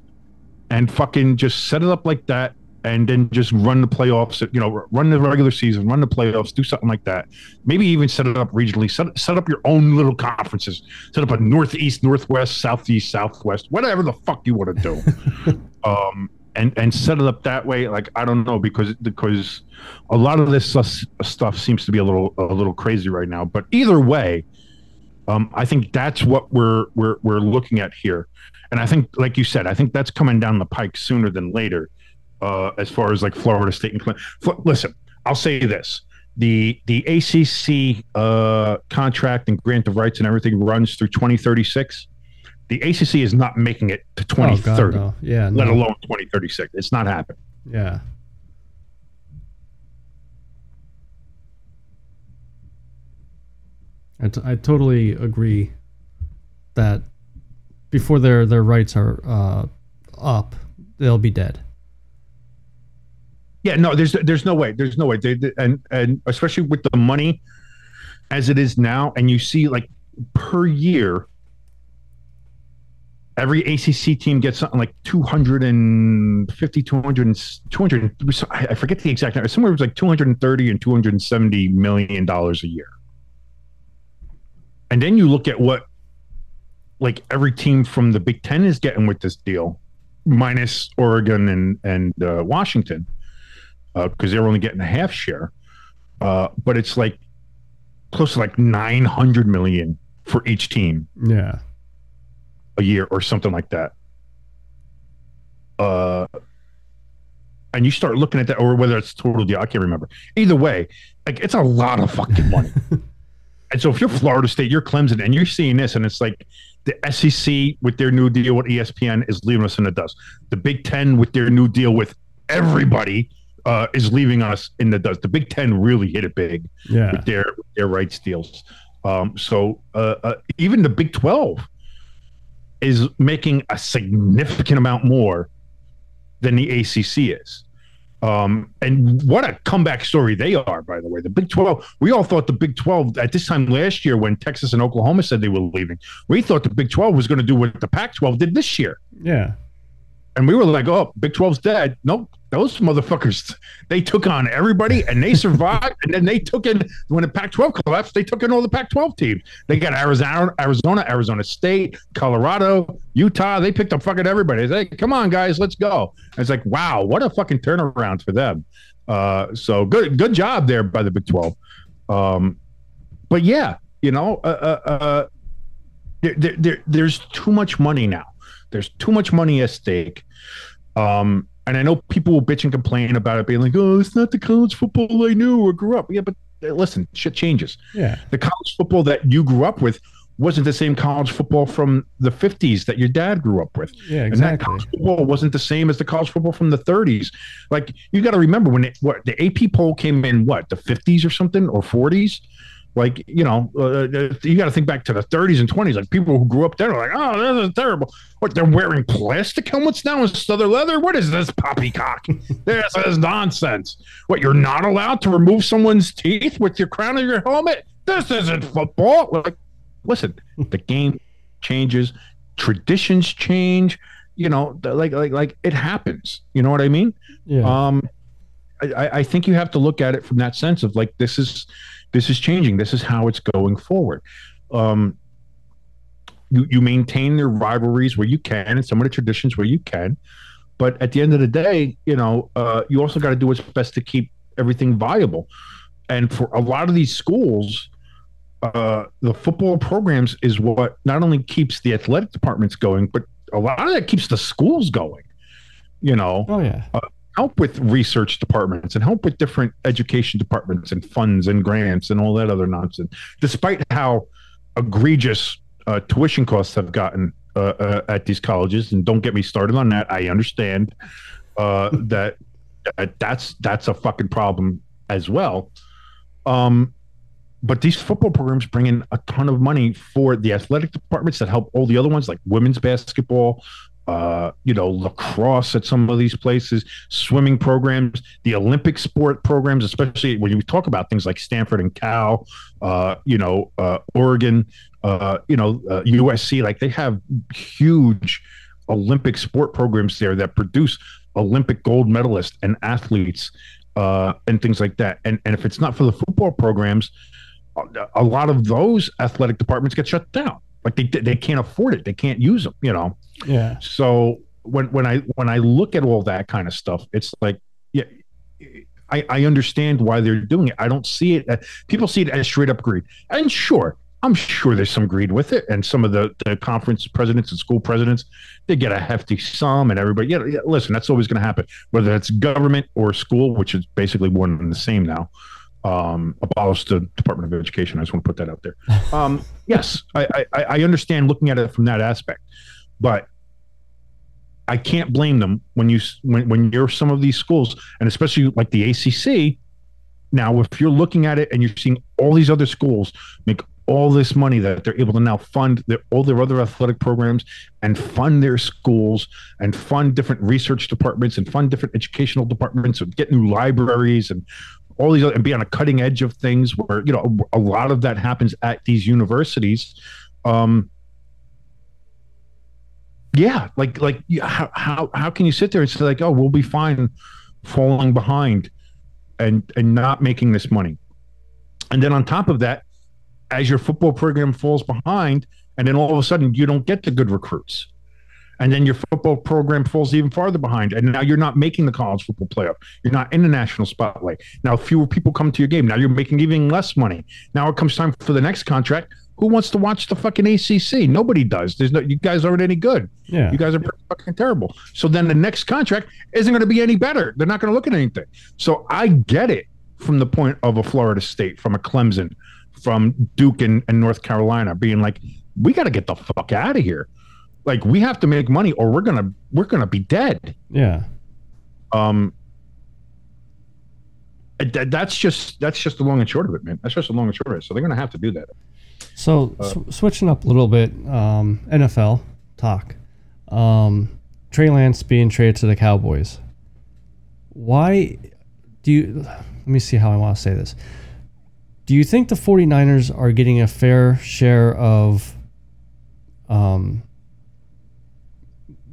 and fucking just set it up like that, and then just run the playoffs. You know, run the regular season, run the playoffs, do something like that. Maybe even set it up regionally. Set set up your own little conferences. Set up a northeast, northwest, southeast, southwest, whatever the fuck you want to do. um, and and set it up that way. Like I don't know because because a lot of this stuff seems to be a little a little crazy right now. But either way, um, I think that's what we're we're we're looking at here, and I think, like you said, I think that's coming down the pike sooner than later. Uh, as far as like Florida State and. Fl- listen, I'll say this: the the ACC uh, contract and grant of rights and everything runs through 2036. The ACC is not making it to Oh, God, 2030, no. Yeah. let alone 2036. It's not happening. Yeah. I, t- I totally agree that before their, their rights are uh, up, they'll be dead. Yeah, no, there's there's no way. There's no way. They, they- and and especially with the money as it is now, and you see like per year, every ACC team gets something like 250, 200, 200 I forget the exact number. Somewhere it was like 230 and 270 million dollars a year. And then you look at what like every team from the Big Ten is getting with this deal, minus Oregon and and uh, Washington because they're only getting a half share. Uh, but it's like close to like 900 million for each team Yeah. A year or something like that. Uh, and you start looking at that, or whether it's total deal, I can't remember. Either way, like it's a lot of fucking money. and so if you're Florida State, you're Clemson, and you're seeing this, and it's like the SEC with their new deal with ESPN is leaving us in the dust. The Big Ten with their new deal with everybody uh, is leaving us in the dust. The Big Ten really hit it big Yeah. with their with their rights deals. Um, so uh, uh, even the Big Twelve is making a significant amount more than the ACC is. Um, and what a comeback story they are, by the way. The Big 12, we all thought the Big 12 at this time last year when Texas and Oklahoma said they were leaving, we thought the Big 12 was going to do what the Pac 12 did this year. Yeah. And we were like, oh, Big 12's dead. Nope. Those motherfuckers, they took on everybody and they survived. and then they took in, when the Pac 12 collapsed, they took in all the Pac 12 teams. They got Arizona, Arizona, Arizona State, Colorado, Utah. They picked up fucking everybody. They say, come on, guys, let's go. And it's like, wow, what a fucking turnaround for them. Uh, so good, good job there by the Big 12. Um, but yeah, you know, uh, uh, uh, there, there, there's too much money now. There's too much money at stake. Um, and I know people will bitch and complain about it, being like, "Oh, it's not the college football I knew or grew up." Yeah, but uh, listen, shit changes. Yeah. The college football that you grew up with wasn't the same college football from the '50s that your dad grew up with. Yeah. exactly. And that college football wasn't the same as the college football from the 30s. Like you got to remember when it, what the AP poll came in, what the 50s or something or 40s. Like you know, uh, you got to think back to the 30s and 20s. Like people who grew up there are like, "Oh, this is terrible." What they're wearing plastic helmets now instead of leather? What is this poppycock? this is nonsense. What you're not allowed to remove someone's teeth with your crown of your helmet? This isn't football. Like, listen, the game changes, traditions change. You know, like like like it happens. You know what I mean? Yeah. Um, I, I- I think you have to look at it from that sense of like this is this is changing. This is how it's going forward. Um, you you maintain their rivalries where you can, and some of the traditions where you can. But at the end of the day, you know, uh, you also got to do what's best to keep everything viable. And for a lot of these schools, uh, the football programs is what not only keeps the athletic departments going, but a lot of that keeps the schools going. You know, Oh yeah. Help with research departments and help with different education departments and funds and grants and all that other nonsense. Despite how egregious uh, tuition costs have gotten uh, uh, at these colleges, and don't get me started on that. I understand uh, that, that that's that's a fucking problem as well. Um, but these football programs bring in a ton of money for the athletic departments that help all the other ones, like women's basketball, uh, you know, lacrosse at some of these places, swimming programs, the Olympic sport programs, especially when you talk about things like Stanford and Cal, uh, you know, uh, Oregon, uh, you know, uh, USC, like they have huge Olympic sport programs there that produce Olympic gold medalists and athletes uh, and things like that. And and if it's not for the football programs, a lot of those athletic departments get shut down. Like they they can't afford it. They can't use them. You know. Yeah. So when when I when I look at all that kind of stuff, it's like yeah, I, I understand why they're doing it. I don't see it. uh, People see it as straight up greed, and sure, I'm sure there's some greed with it. And some of the the conference presidents and school presidents, they get a hefty sum, and everybody. Yeah, yeah listen, that's always going to happen, whether it's government or school, which is basically one and the same now. Um, abolish the Department of Education. I just want to put that out there. Um, yes, I, I I understand looking at it from that aspect, but I can't blame them when you when when you're some of these schools, and especially like the ACC. Now, if you're looking at it and you're seeing all these other schools make all this money that they're able to now fund their, all their other athletic programs and fund their schools and fund different research departments and fund different educational departments and get new libraries and all these other, and be on a cutting edge of things where you know a lot of that happens at these universities. Um, yeah, like like how how how can you sit there and say like, oh, we'll be fine, falling behind, and and not making this money, and then on top of that, as your football program falls behind, and then all of a sudden you don't get the good recruits, and then your football program falls even farther behind, and now you're not making the college football playoff, you're not in the national spotlight. Now fewer people come to your game. Now you're making even less money. Now it comes time for the next contract. Who wants to watch the fucking ACC? Nobody does. There's no. You guys aren't any good. Yeah. You guys are pretty fucking terrible. So then the next contract isn't going to be any better. They're not going to look at anything. So I get it from the point of a Florida State, from a Clemson, from Duke and, and North Carolina being like, we got to get the fuck out of here. Like we have to make money or we're gonna we're gonna be dead. Yeah. Um, th- that's just that's just the long and short of it, man. That's just the long and short of it. So they're gonna have to do that. So sw- switching up a little bit, um, NFL talk. Um, Trey Lance being traded to the Cowboys. Why do you? Let me see how I want to say this. Do you think the 49ers are getting a fair share of um,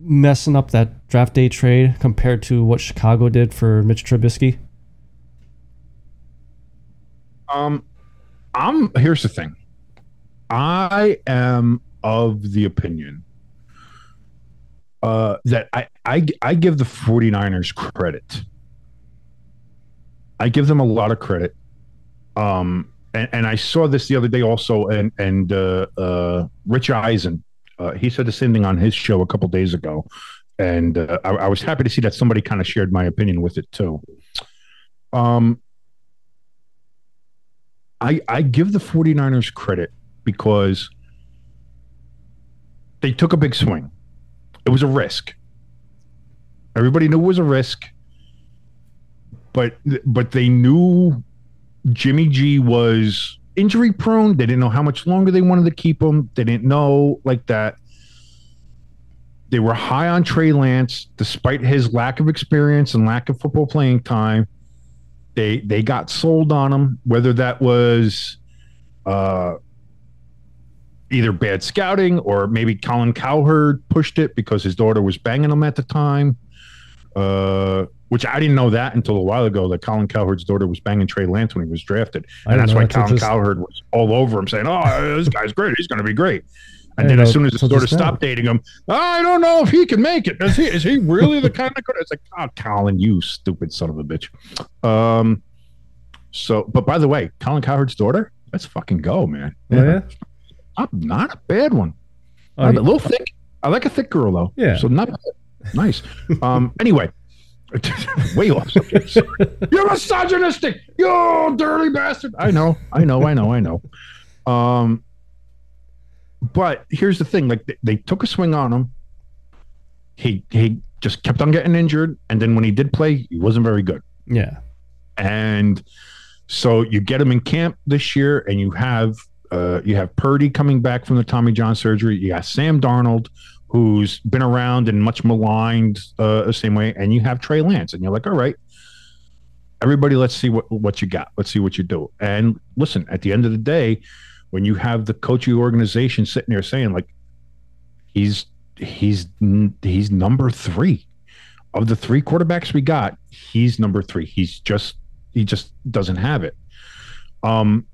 messing up that draft day trade compared to what Chicago did for Mitch Trubisky? Um, I'm here's the thing. I am of the opinion uh, that I, I I give the 49ers credit. I give them a lot of credit. Um, and, and I saw this the other day also, and and uh, uh, Rich Eisen, uh, he said the same thing on his show a couple days ago, and uh, I, I was happy to see that somebody kind of shared my opinion with it too. Um, I I give the 49ers credit because they took a big swing. It was a risk. Everybody knew it was a risk, but but they knew Jimmy G was injury prone. They didn't know how much longer they wanted to keep him. They didn't know like that. They were high on Trey Lance, despite his lack of experience and lack of football playing time. They they got sold on him, whether that was uh, either bad scouting or maybe Colin Cowherd pushed it because his daughter was banging him at the time. Uh, which I didn't know that until a while ago that Colin Cowherd's daughter was banging Trey Lance when he was drafted, and that's know why that till Colin just- Cowherd was all over him saying, "Oh, this guy's great. He's going to be great." And then know, as soon as so sort of stopped dating him, I don't know if he can make it. Is he? Is he really the kind of? It's like, oh, Colin, you stupid son of a bitch. Um. So, but by the way, Colin Cowherd's daughter, let's fucking go, man. Oh, yeah? Not, not a bad one. Oh, yeah. a little thick. I like a thick girl though. Yeah. So not bad. nice. Um. Anyway, way off subject. Sorry. You're misogynistic. You dirty bastard. I know. I know. I know. I know. Um. But here's the thing: like they, they took a swing on him. He he just kept on getting injured, and then when he did play, he wasn't very good. Yeah. And so you get him in camp this year, and you have uh, you have Purdy coming back from the Tommy John surgery. You got Sam Darnold, who's been around and much maligned uh, the same way, and you have Trey Lance, and you're like, all right, everybody, let's see what what you got. Let's see what you do. And listen, at the end of the day, when you have the coach organization sitting there saying like, he's he's he's number three of the three quarterbacks we got. He's number three. He's just he just doesn't have it. Um,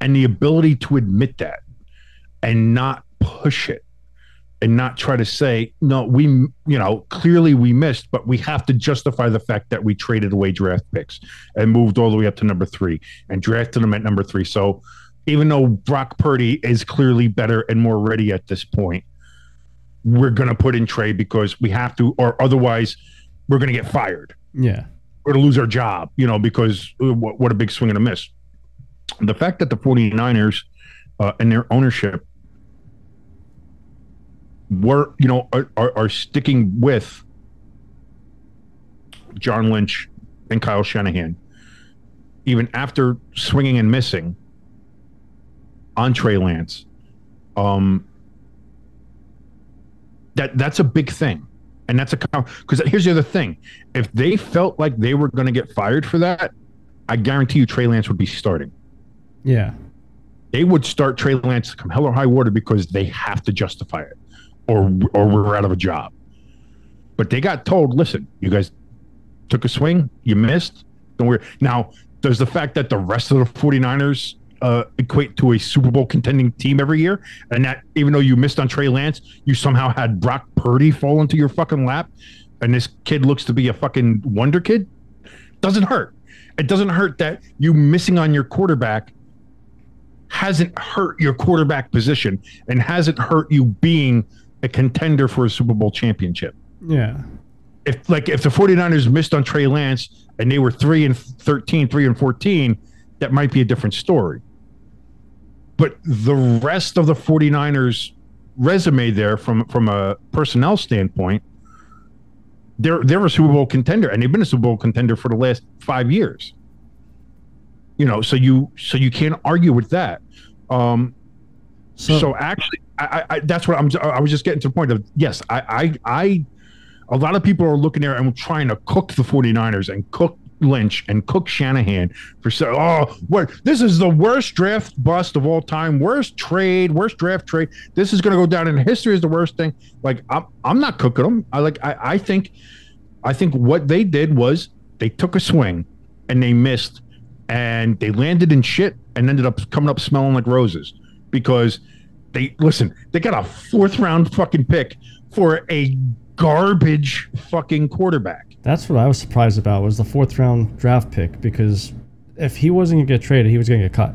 and the ability to admit that and not push it and not try to say no we you know clearly we missed but we have to justify the fact that we traded away draft picks and moved all the way up to number three and drafted them at number three so even though brock purdy is clearly better and more ready at this point we're going to put in Trey because we have to or otherwise we're going to get fired Yeah. we're going to lose our job, you know, because uh, what, what a big swing and a miss. The fact that the 49ers uh, and their ownership were, you know, are, are, are sticking with John Lynch and Kyle Shanahan, even after swinging and missing on Trey Lance, um, that that's a big thing. And that's a because here's the other thing: if they felt like they were going to get fired for that, I guarantee you Trey Lance would be starting. Yeah. They would start Trey Lance come hell or high water because they have to justify it, or or we're out of a job. But they got told, listen, you guys took a swing, you missed. Don't worry. Now, does the fact that the rest of the 49ers uh, equate to a Super Bowl contending team every year, and that even though you missed on Trey Lance, you somehow had Brock Purdy fall into your fucking lap, and this kid looks to be a fucking wonder kid? Doesn't hurt. It doesn't hurt that you missing on your quarterback hasn't hurt your quarterback position and hasn't hurt you being a contender for a Super Bowl championship. Yeah. If like if the 49ers missed on Trey Lance and they were 3 and 13, 3 and 14, that might be a different story. But the rest of the 49ers resume there from from a personnel standpoint, they're they're a Super Bowl contender and they've been a Super Bowl contender for the last 5 years. You know, so you so you can't argue with that. Um So, so actually, I, I, that's what I'm. I was just getting to the point of yes, I, I, I, a lot of people are looking there and trying to cook the 49ers and cook Lynch and cook Shanahan for so. Oh, what? This is the worst draft bust of all time. Worst trade. Worst draft trade. This is going to go down in history as the worst thing. Like I'm, I'm not cooking them. I like. I, I think, I think what they did was they took a swing and they missed and they landed in shit and ended up coming up smelling like roses because they listen they got a fourth round fucking pick for a garbage fucking quarterback that's what I was surprised about was the fourth round draft pick because if he wasn't gonna get traded, he was gonna get cut.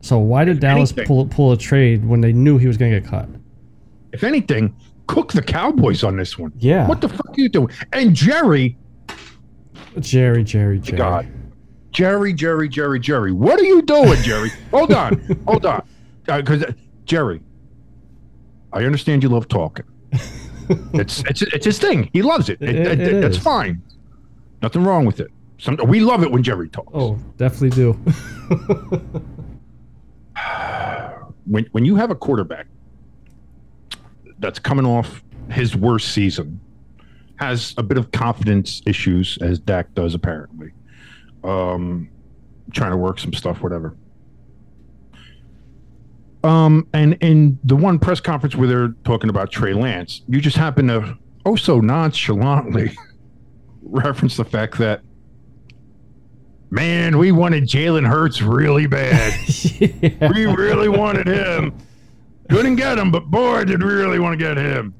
So why did Dallas anything- pull pull a trade when they knew he was gonna get cut? if anything cook the cowboys on this one Yeah. what the fuck are you doing and jerry Jerry, Jerry, Jerry. God. jerry jerry jerry jerry what are you doing jerry hold on hold on uh, because jerry i understand you love talking. It's it's it's his thing. He loves it, It- It- it- that's fine. Nothing wrong with it. Some, we love it when jerry talks. Oh, definitely do. when when you have a quarterback that's coming off his worst season, has a bit of confidence issues as Dak does apparently, um, trying to work some stuff, whatever. Um, and in the one press conference where they're talking about Trey Lance, you just happen to oh so nonchalantly reference the fact that Man, we wanted Jalen Hurts really bad. yeah. we really wanted him. Couldn't get him, but boy, did we really want to get him.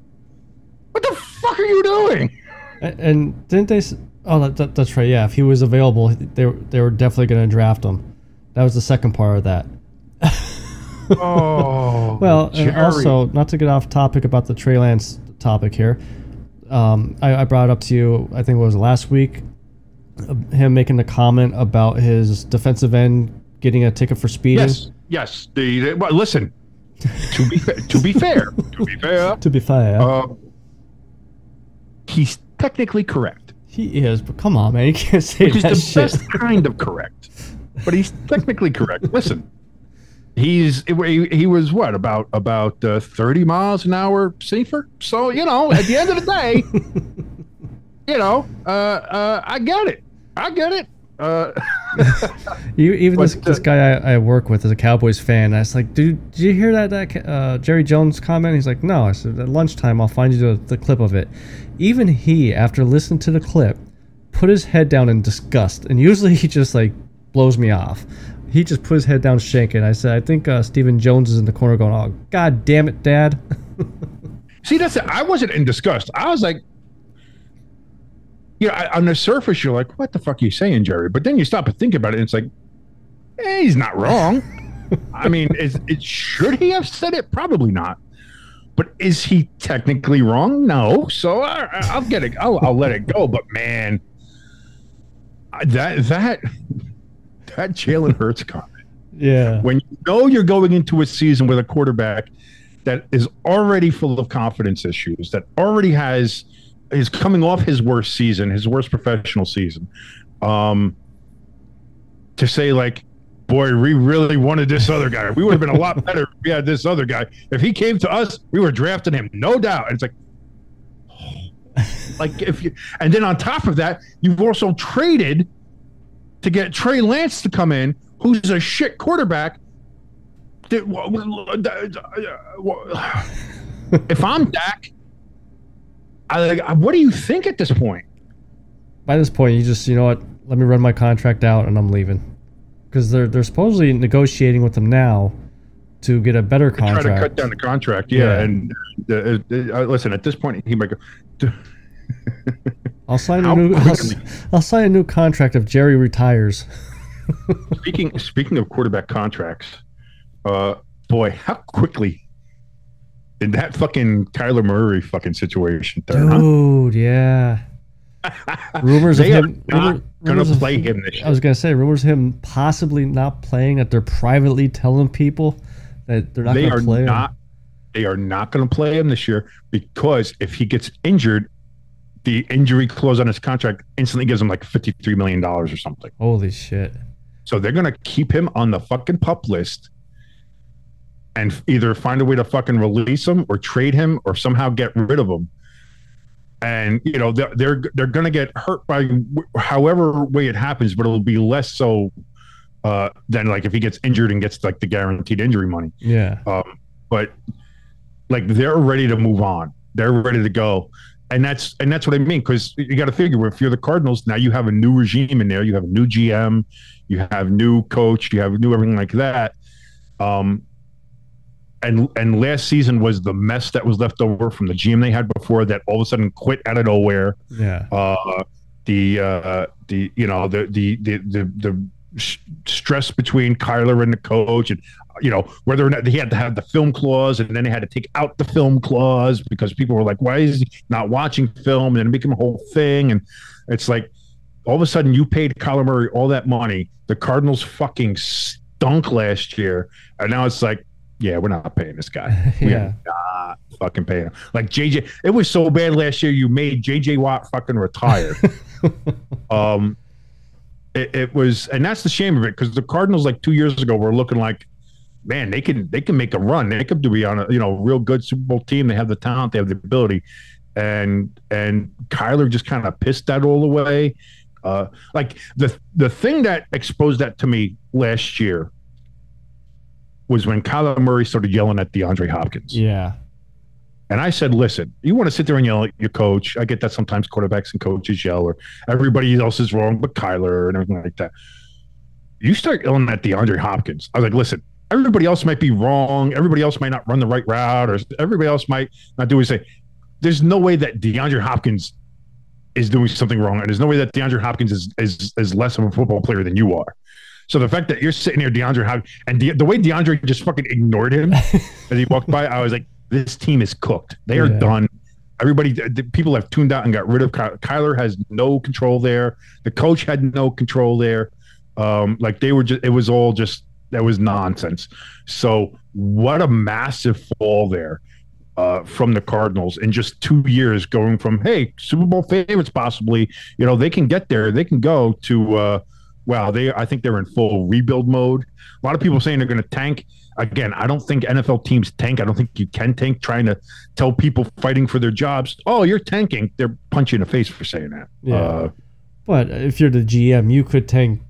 What the fuck are you doing? And, and didn't they? s- Oh, that, that, that's right. Yeah, if he was available, they were, they were definitely going to draft him. That was the second part of that. Oh, Well, and Jerry. also not to get off topic about the Trey Lance topic here. Um, I, I brought it up to you. I think it was last week. uh, Him making the comment about his defensive end getting a ticket for speeding. yes, yes. The, the- well, listen. To be to be fair, to be fair, To be fair, uh, he's technically correct, he is. But come on, man, you can't say which is the shit. best kind of correct. But he's technically correct. Listen, he's he, he was what about about uh, thirty miles an hour safer. So you know, at the end of the day, you know, uh, uh, I get it. I get it. Uh, You, even this, this uh, guy I, I work with is a Cowboys fan. I was like, dude, did you hear that, that uh, Jerry Jones comment? He's like, no. I said, at lunchtime, I'll find you the, the clip of it. Even he, after listening to the clip, put his head down in disgust. And usually he just like blows me off. He just put his head down shaking. I said, I think uh, Stephen Jones is in the corner going, oh, god damn it, dad. See, that's it. I wasn't in disgust. I was like, you know, I, on the surface, you're like, what the fuck are you saying, Jerry? But then you stop and think about it, and it's like, eh, he's not wrong. I mean, is it should he have said it? Probably not. But is he technically wrong? No. So I, I'll get it. I'll, I'll let it go. But man, that that that Jalen Hurts comment yeah. when you know you're going into a season with a quarterback that is already full of confidence issues, that already has is coming off his worst season, his worst professional season, um, to say like, boy, we really wanted this other guy. We would have been a lot better if we had this other guy. If he came to us, we were drafting him, no doubt. And it's like. Like if you, and then on top of that, you've also traded to get Trey Lance to come in, who's a shit quarterback. If I'm Dak, I, what do you think at this point? By this point, you just, you know what? Let me run my contract out and I'm leaving. Because they're, they're supposedly negotiating with them now to get a better Try contract. to cut down the contract, yeah. Yeah. And uh, uh, uh, listen, at this point, he might go. "D- I'll sign a new. I'll. I'll sign a new contract if Jerry retires. Speaking speaking of quarterback contracts, uh, boy, how quickly did that fucking Kyler Murray fucking situation turn? huh? Dude, yeah. Rumors of They are him. not rumor- gonna rumors of- play him this year. I was gonna say rumors of him possibly not playing. That they're privately telling people that they're not they gonna are play not. They are not going to play him this year because if he gets injured, the injury clause on his contract instantly gives him like fifty three million dollars or something. Holy shit! So they're going to keep him on the fucking pup list and either find a way to fucking release him or trade him or somehow get rid of him. And you know they're they're, they're going to get hurt by however way it happens, but it'll be less so uh, than like if he gets injured and gets like the guaranteed injury money. Yeah, Um, but like they're ready to move on. They're ready to go. And that's and that's what I mean because you got to figure if you're the Cardinals now you have a new regime in there you have a new GM you have new coach you have new everything like that. Um and and last season was the mess that was left over from the GM they had before that all of a sudden quit out of nowhere. Yeah, uh, the uh, the you know the the the the, the s- stress between Kyler and the coach, and you know whether or not he had to have the film clause, and then they had to take out the film clause because people were like, "Why is he not watching film?" And it became a whole thing, and it's like all of a sudden you paid Kyler Murray all that money. The Cardinals fucking stunk last year, and now it's like, yeah, we're not paying this guy. We yeah. not fucking paying him. Like JJ, it was so bad last year. You made JJ Watt fucking retire. um, it, it was, and that's the shame of it because the Cardinals, like two years ago, were looking like, man, they can they can make a run. They could be on a you know real good Super Bowl team. They have the talent. They have the ability, and and Kyler just kind of pissed that all away. Uh, like the the thing that exposed that to me last year was when Kyler Murray started yelling at DeAndre Hopkins Yeah. And I said, listen, you want to sit there and yell at your coach. I get that sometimes quarterbacks and coaches yell, or everybody else is wrong but Kyler and everything like that. You start yelling at DeAndre Hopkins. I was like, listen, everybody else might be wrong. Everybody else might not run the right route, or everybody else might not do what you say. There's no way that DeAndre Hopkins is doing something wrong, and there's no way that DeAndre Hopkins is is, is less of a football player than you are. So the fact that you're sitting here, DeAndre Hopkins, and De- the way DeAndre just fucking ignored him as he walked by, I was like, this team is cooked. They are Yeah. done. Everybody, the people have tuned out and got rid of Ky- Kyler. Has no control there. The coach had no control there. Um, like they were just, it was all just that was nonsense. So what a massive fall there uh, from the Cardinals in just two years, going from hey Super Bowl favorites possibly, you know they can get there, they can go to uh, wow they I think they're in full rebuild mode. A lot of people saying they're going to tank. Again, I don't think NFL teams tank. I don't think you can tank. Trying to tell people fighting for their jobs, oh, you're tanking. They're punching in the face for saying that. Yeah. Uh, But if you're the GM, you could tank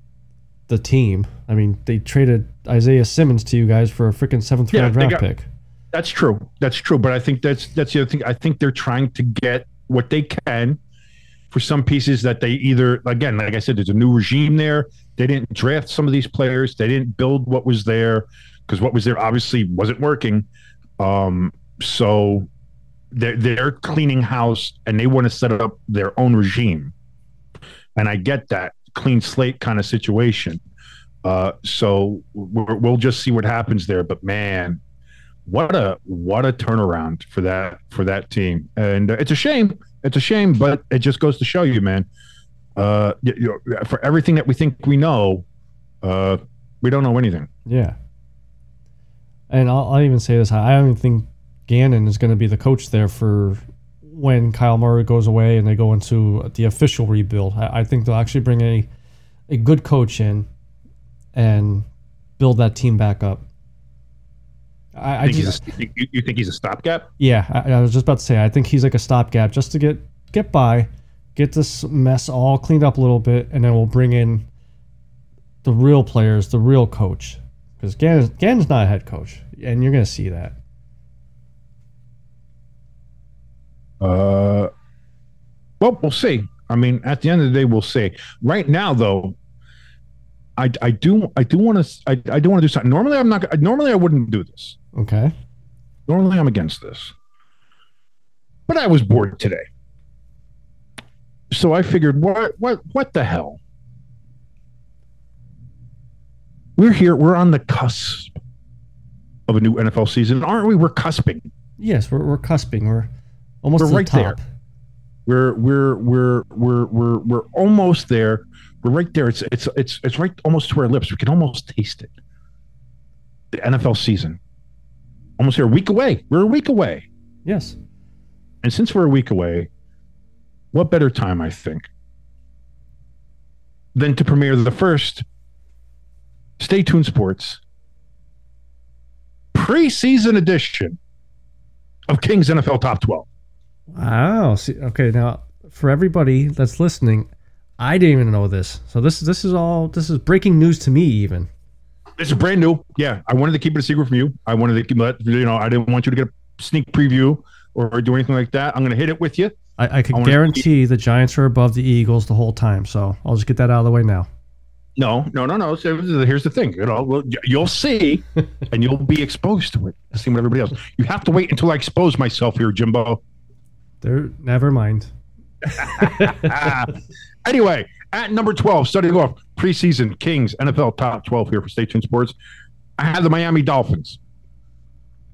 the team. I mean, they traded Isaiah Simmons to you guys for a freaking seventh round draft got- pick. That's true. That's true. But I think that's that's the other thing. I think they're trying to get what they can for some pieces that they either again, like I said, there's a new regime there. They didn't draft some of these players. They didn't build what was there because what was there obviously wasn't working. Um, so they're they're cleaning house and they want to set up their own regime. And I get that clean slate kind of situation. Uh, so we'll just see what happens there. But man, what a what a turnaround for that for that team and it's a shame it's a shame but it just goes to show you man uh you, for everything that we think we know uh we don't know anything Yeah. And I'll, I'll even say this: I don't even think Gannon is going to be the coach there for when Kyler Murray goes away and they go into the official rebuild. I, I think they'll actually bring a a good coach in and build that team back up. I, I think just, he's a, you, you think he's a stopgap yeah, I, I was just about to say, I think he's like a stopgap just to get get by, get this mess all cleaned up a little bit, and then we'll bring in the real players, the real coach. Because Gannon's, Gannon's not a head coach, and you're going to see that. uh well we'll see i mean at the end of the day we'll see right now though i i do i do want to I, I do want to do something normally i'm not normally i wouldn't do this Okay. Normally, I'm against this, but I was bored today, so I figured, what, what, what the hell? We're here. We're on the cusp of a new NFL season, aren't we? We're cusping. Yes, we're, we're cusping. We're almost We're to the right there. We're we're we're we're we're we're almost there. We're right there. It's it's it's it's right almost to our lips. We can almost taste it. The NFL season, almost here. A week away. We're a week away. Yes. And since we're a week away, what better time, I think, than to premiere the first Stay Tuned Sports preseason edition of King's NFL Top 12. Wow. See, okay, now for everybody that's listening, I didn't even know this. So this this is all this is breaking news to me even. This is brand new. Yeah, I wanted to keep it a secret from you. I wanted to keep let you know. I didn't want you to get a sneak preview or do anything like that. I'm going to hit it with you. I, I can I guarantee the Giants are above the Eagles the whole time. So I'll just get that out of the way now. No, no, no, no. So here's the thing. You know, well, you'll see, and you'll be exposed to it. Same with everybody else. You have to wait until I expose myself here, Jimbo. There never mind. Anyway, at number 12, starting off preseason Kings NFL top 12 here for Stay Tuned Sports. I have the Miami Dolphins.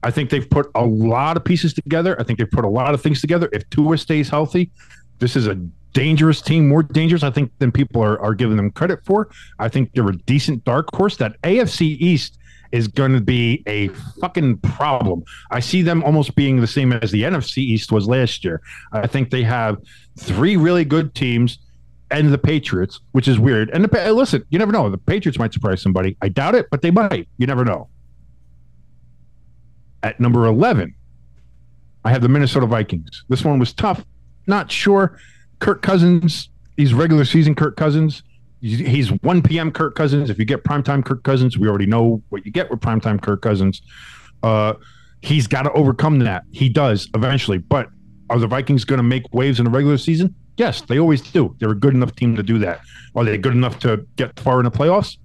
I think they've put a lot of pieces together. I think they've put a lot of things together. If Tua stays healthy, this is a dangerous team, more dangerous, I think, than people are, are giving them credit for. I think they're a decent dark horse. That AFC East is going to be a fucking problem. I see them almost being the same as the NFC East was last year. I think they have three really good teams and the Patriots, which is weird. And the, listen, you never know. The Patriots might surprise somebody. I doubt it, but they might. You never know. At number 11, I have the Minnesota Vikings. This one was tough. Not sure. Kirk Cousins, he's regular season Kirk Cousins. He's he's 1 p.m. Kirk Cousins. If you get primetime Kirk Cousins, we already know what you get with primetime Kirk Cousins. Uh, he's got to overcome that. He does eventually. But are the Vikings going to make waves in the regular season? Yes, they always do. They're a good enough team to do that. Are they good enough to get far in the playoffs?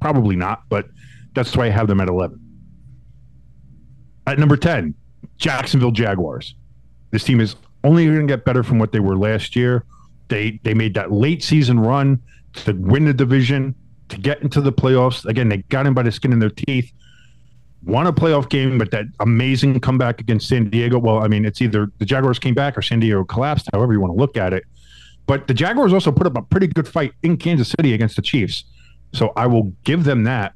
Probably not, but that's why I have them at 11. At number 10, Jacksonville Jaguars. This team is only going to get better from what they were last year. They they made that late season run to win the division, to get into the playoffs. Again, they got in by the skin of their teeth. Won a playoff game, but that amazing comeback against San Diego. Well, I mean, it's either the Jaguars came back or San Diego collapsed, however you want to look at it. But the Jaguars also put up a pretty good fight in Kansas City against the Chiefs. So I will give them that.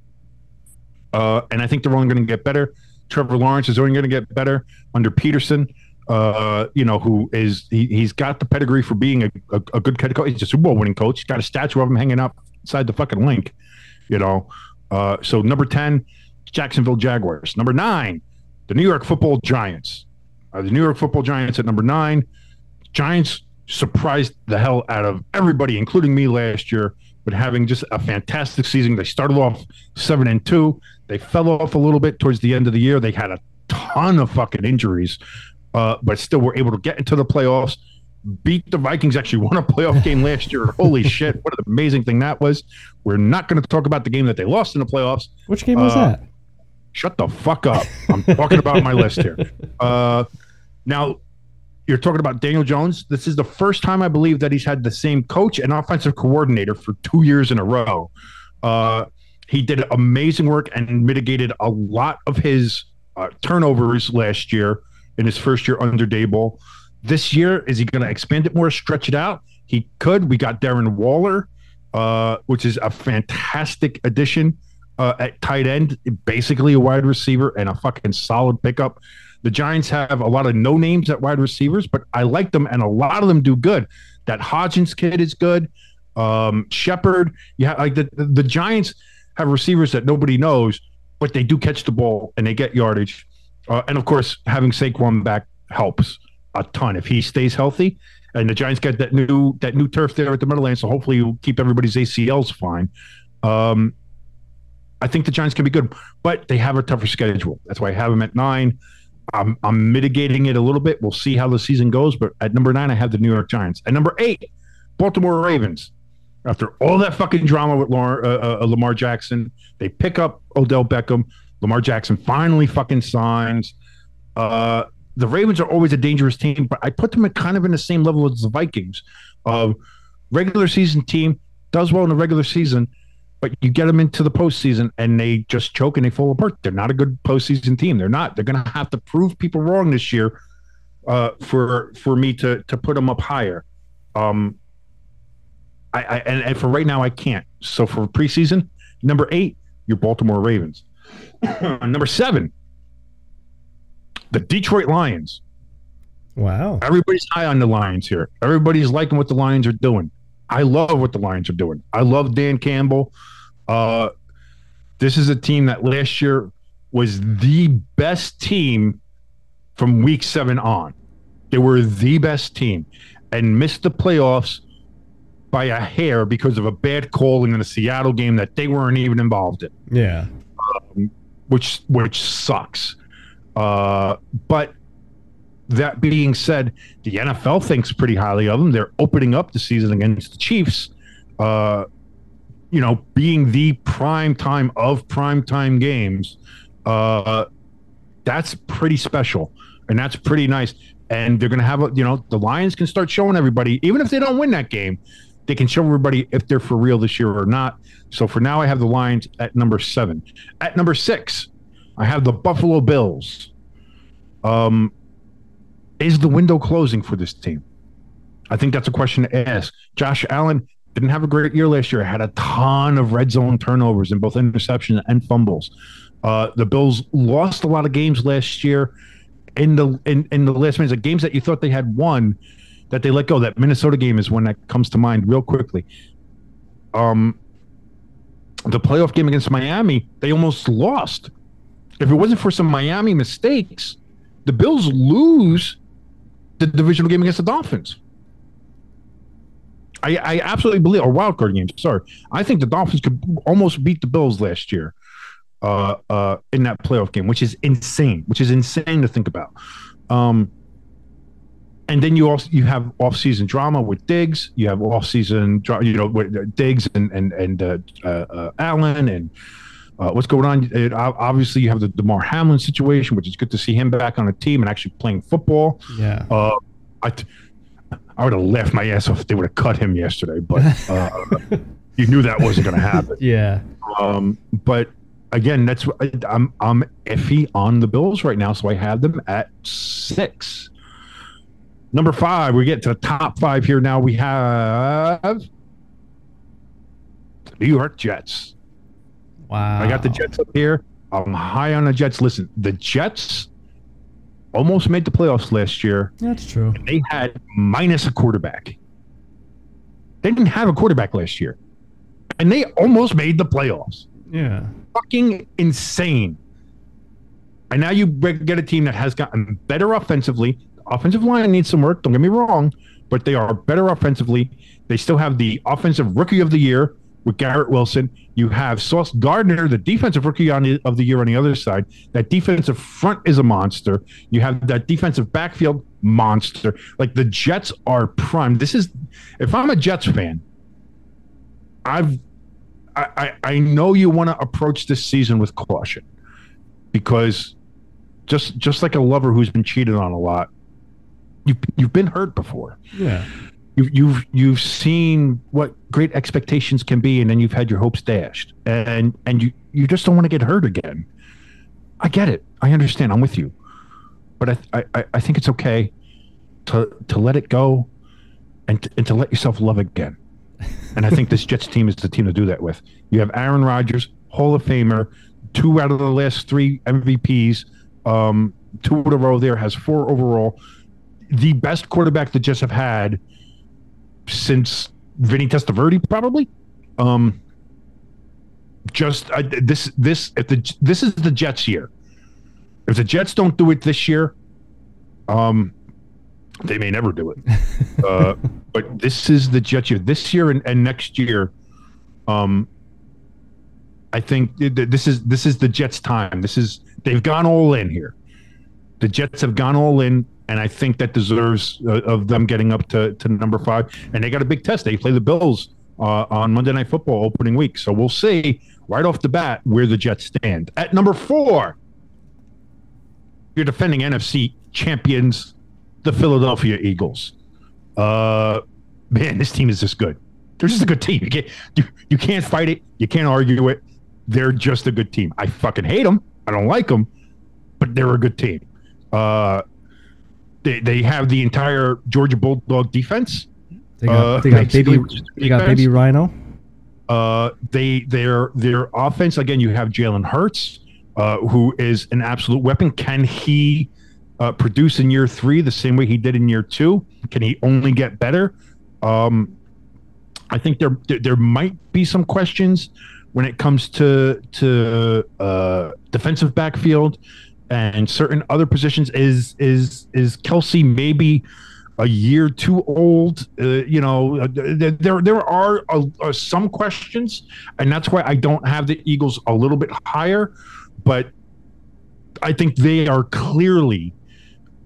Uh, and I think they're only going to get better. Trevor Lawrence is only going to get better under Pederson. Uh, you know, who is he, he's got the pedigree for being a, a, a good head coach. He's a Super Bowl winning coach. He's got a statue of him hanging up inside the fucking Linc. You know, uh, so number ten, Jacksonville Jaguars. Number nine, the New York Football Giants. Uh, the New York Football Giants at number nine. Giants surprised the hell out of everybody, including me last year, but having just a fantastic season. They started off seven and two. They fell off a little bit towards the end of the year. They had a ton of fucking injuries, uh, but still were able to get into the playoffs. Beat the Vikings. Actually, won a playoff game last year. Holy shit! What an amazing thing that was. We're not going to talk about the game that they lost in the playoffs. Which game was Uh, that? Shut the fuck up. I'm talking about my list here. Uh, now, you're talking about Daniel Jones. This is the first time I believe that he's had the same coach and offensive coordinator for two years in a row. Uh, he did amazing work and mitigated a lot of his uh, turnovers last year in his first year under Daboll. This year, is he going to expand it more, stretch it out? He could. We got Darren Waller, uh, which is a fantastic addition uh, at tight end, basically a wide receiver and a fucking solid pickup. The Giants have a lot of no names at wide receivers, but I like them, and a lot of them do good. That Hodgins kid is good. Um, Shepard, yeah, like the, the the Giants have receivers that nobody knows, but they do catch the ball and they get yardage. Uh, and of course, having Saquon back helps a ton if he stays healthy. And the Giants get that new that new turf there at the Meadowlands, so hopefully you'll keep everybody's ACLs fine. Um, I think the Giants can be good, but they have a tougher schedule. That's why I have them at nine. I'm, I'm mitigating it a little bit. We'll see how the season goes. But at number nine, I have the New York Giants. At number eight, Baltimore Ravens. After all that fucking drama with Lamar, uh, uh, Lamar Jackson, they pick up Odell Beckham. Lamar Jackson finally fucking signs. Uh, the Ravens are always a dangerous team, but I put them at kind of in the same level as the Vikings. Of regular season team does well in the regular season, but you get them into the postseason and they just choke and they fall apart. They're not a good postseason team. They're not. They're going to have to prove people wrong this year uh, for for me to to put them up higher. Um, I, I and, and for right now I can't. So for preseason, number eight, your Baltimore Ravens. number seven, the Detroit Lions. Wow. Everybody's high on the Lions here. Everybody's liking what the Lions are doing. I love what the Lions are doing. I love Dan Campbell. Uh, this is a team that last year was the best team from week seven on. They were the best team and missed the playoffs by a hair because of a bad calling in the Seattle game that they weren't even involved in Yeah. Which which sucks. Uh, but that being said, the NFL thinks pretty highly of them. They're opening up the season against the Chiefs. Uh, you know, being the prime time of prime time games, uh, that's pretty special, and that's pretty nice. And they're going to have a, you know, the Lions can start showing everybody, even if they don't win that game, they can show everybody if they're for real this year or not. So for now, I have the Lions at number seven. At number six, I have the Buffalo Bills. Um, is the window closing for this team? I think that's a question to ask. Josh Allen didn't have a great year last year. Had a ton of red zone turnovers in both interceptions and fumbles. Uh, the Bills lost a lot of games last year in the in, in the last minutes. The games that you thought they had won, that they let go. That Minnesota game is one that comes to mind real quickly. Um, the playoff game against Miami, they almost lost. If it wasn't for some Miami mistakes, the Bills lose the divisional game against the Dolphins. I, I absolutely believe, or wild card game. Sorry, I think the Dolphins could almost beat the Bills last year. uh, uh, in that playoff game, which is insane, which is insane to think about. Um, and then you also you have off-season drama with Diggs. You have off-season, dra- you know, with uh, Diggs and and and uh, uh, uh, Allen and uh, what's going on. It, obviously, you have the Damar Hamlin situation, which is good to see him back on the team and actually playing football. Yeah. Uh, I, I would have laughed my ass off if they would have cut him yesterday, but uh, you knew that wasn't going to happen. Yeah. Um, but again, that's I'm I'm iffy on the Bills right now, so I have them at six. Number five, we get to the top five here now. We have the New York Jets. Wow. I got the Jets up here. I'm high on the Jets. Listen, the Jets almost made the playoffs last year. That's true. They had minus a quarterback. They didn't have a quarterback last year, and they almost made the playoffs. Yeah. fucking insane. And now you get a team that has gotten better offensively. Offensive line needs some work. Don't get me wrong, but they are better offensively. They still have the offensive rookie of the year with Garrett Wilson. You have Sauce Gardner, the defensive rookie on the, of the year on the other side. That defensive front is a monster. You have that defensive backfield monster. Like the Jets are primed. This is if I'm a Jets fan, I've I, I, I know you want to approach this season with caution because just just like a lover who's been cheated on a lot, you've you've been hurt before. Yeah. You've you've you've seen what great expectations can be, and then you've had your hopes dashed, and and you you just don't want to get hurt again. I get it. I understand. I'm with you, but I I, I think it's okay to to let it go, and to, and to let yourself love again. And I think this Jets team is the team to do that with. You have Aaron Rodgers, Hall of Famer, two out of the last three MVPs, um, two in a row there, has four overall. The best quarterback the Jets have had since Vinny Testaverde, probably. Um, just I, this this if the this is the Jets year. If the Jets don't do it this year, um, they may never do it. uh, but this is the Jets year. This year and, and next year, um, I think th- th- this is this is the Jets' time. This is they've gone all in here. The Jets have gone all in, and I think that deserves uh, of them getting up to, to number five. And they got a big test. They play the Bills uh, on Monday Night Football opening week, so we'll see right off the bat where the Jets stand. At number four, You're defending NFC champions, the Philadelphia Eagles. Uh, man, this team is just good. They're just a good team. You can't you, you can't fight it. You can't argue it. They're just a good team. I fucking hate them. I don't like them, but they're a good team. Uh, they they have the entire Georgia Bulldog defense. They got, Uh, they got baby they got baby Rhino. Uh, they their their offense again. You have Jalen Hurts, uh, who is an absolute weapon. Can he uh, produce in year three the same way he did in year two? Can he only get better? Um, I think there, there there might be some questions when it comes to to uh, defensive backfield and certain other positions. Is is is Kelce maybe? a year too old. Uh, you know, uh, there there are uh, uh, some questions, and that's why I don't have the Eagles a little bit higher. But I think they are clearly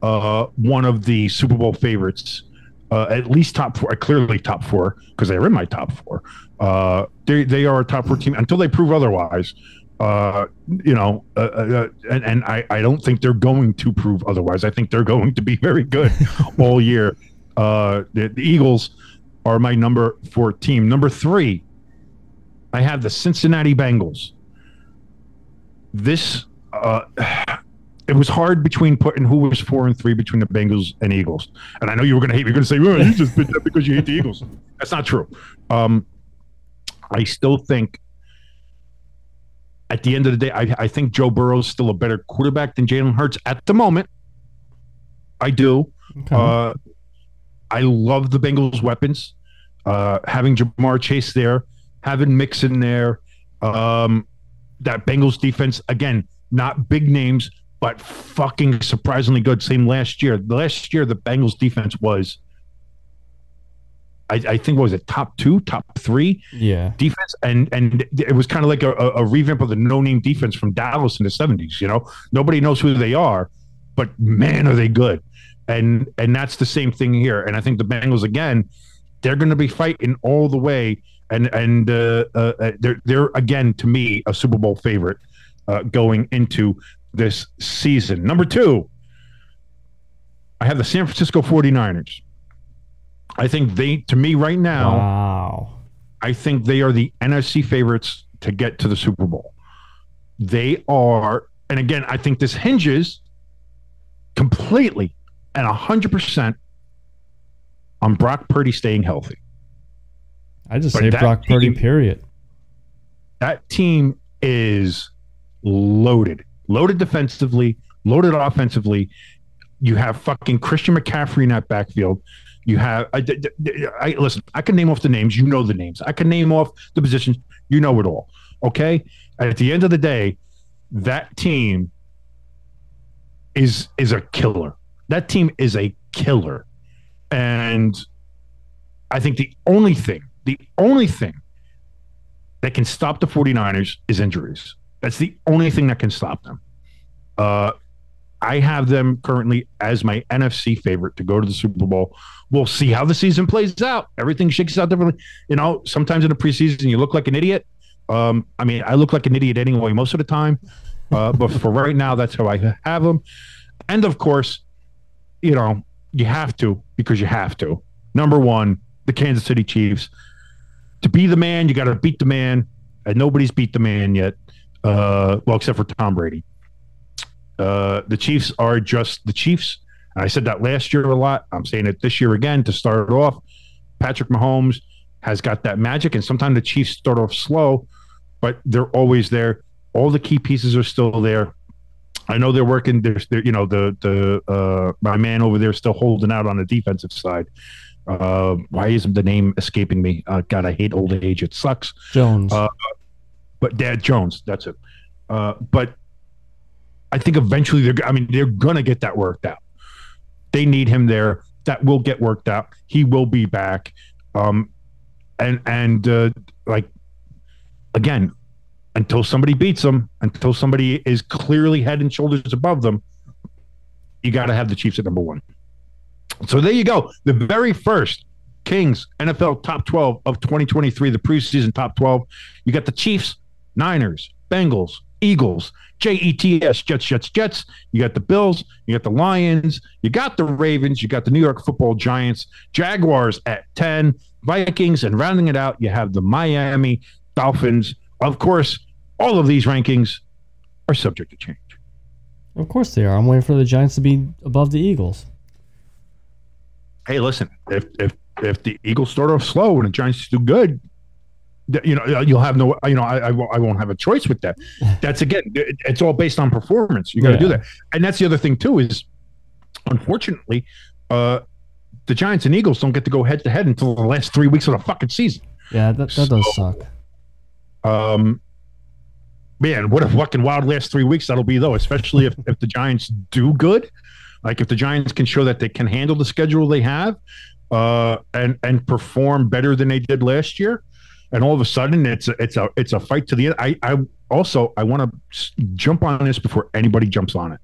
uh, one of the Super Bowl favorites, at least top four. Clearly top four because they're in my top four. They they are a top four team until they prove otherwise. Uh, you know, uh, uh, and, and I, I don't think they're going to prove otherwise. I think they're going to be very good all year. Uh, the, the Eagles are my number four team. Number three, I have the Cincinnati Bengals. This, uh, it was hard between putting who was four and three between the Bengals and Eagles. And I know you were going to hate me. You're going to say, well, you just did that because you hate the Eagles. That's not true. Um, I still think at the end of the day, I, I think Joe Burrow is still a better quarterback than Jalen Hurts at the moment. I do. Okay. Uh, I love the Bengals' weapons. Uh, having Ja'Marr Chase there, having Mixon there, um, that Bengals defense again, not big names, but fucking surprisingly good. Same last year. Last year, the Bengals defense was I, I think what was it top two, top three Yeah. defense, and and it was kind of like a, a revamp of the no name defense from Dallas in the seventies. You know, nobody knows who they are, but man, are they good. And and that's the same thing here. And I think the Bengals again, they're going to be fighting all the way. And and uh, uh, uh, they're they're again to me a Super Bowl favorite uh, going into this season. Number two, I have the San Francisco 49ers. I think they, to me right now, Wow. I think they are the NFC favorites to get to the Super Bowl. They are, and again, I think this hinges completely and 100% on Brock Purdy staying healthy. I just But say Brock Purdy, period. That team is loaded, loaded defensively, loaded offensively. You have fucking Christian McCaffrey in that backfield. You have, I, I, I- listen, I can name off the names. You know the names. I can name off the positions. You know it all. Okay. At the end of the day, that team is is a killer. That team is a killer. And I think the only thing, the only thing that can stop the 49ers is injuries. That's the only thing that can stop them. Uh, I have them currently as my NFC favorite to go to the Super Bowl. We'll see how the season plays out. Everything shakes out differently. You know, sometimes in the preseason you look like an idiot. Um, I mean, I look like an idiot anyway most of the time. Uh, but for right now, that's how I have them. And of course, you know, you have to because you have to. Number one, the Kansas City Chiefs. To be the man, you got to beat the man, and nobody's beat the man yet. Uh, well, except for Tom Brady. Uh, the Chiefs are just the Chiefs. I said that last year a lot. I'm saying it this year again to start off. Patrick Mahomes has got that magic, and sometimes the Chiefs start off slow, but they're always there. All the key pieces are still there. I know they're working. There's, they're, you know, the the uh, my man over there still holding out on the defensive side. Uh, why isn't the name escaping me? Uh, God, I hate old age. It sucks. Jones. Uh, But Dad Jones, that's it. Uh, but I think eventually they're. I mean, they're gonna get that worked out. They need him there. That will get worked out. He will be back. Um, and and uh, like again, until somebody beats them, until somebody is clearly head and shoulders above them, you got to have the Chiefs at number one. So there you go. The very first Kings NFL top 12 of 2023, the preseason top 12. You got the Chiefs, Niners, Bengals, Eagles, Jets, Jets, Jets, Jets. You got the Bills, you got the Lions, you got the Ravens, you got the New York football Giants, Jaguars at 10, Vikings, and rounding it out, you have the Miami Dolphins. Of course, all of these rankings are subject to change. of course they are. I'm waiting for the Giants to be above the Eagles. hey, listen, if if if the Eagles start off slow and the Giants do good, you know you'll have no, you know, I I won't, have a choice with that. That's again, it's all based on performance. You got to do that, and that's the other thing too is, unfortunately, uh, the Giants and Eagles don't get to go head to head until the last three weeks of the fucking season. Yeah, that, that does suck. Um, man, what a fucking wild last three weeks that'll be though, especially if, if the Giants do good. Like if the Giants can show that they can handle the schedule they have, uh, and and perform better than they did last year, and all of a sudden it's a, it's a it's a fight to the end. I I also I want to jump on this before anybody jumps on it.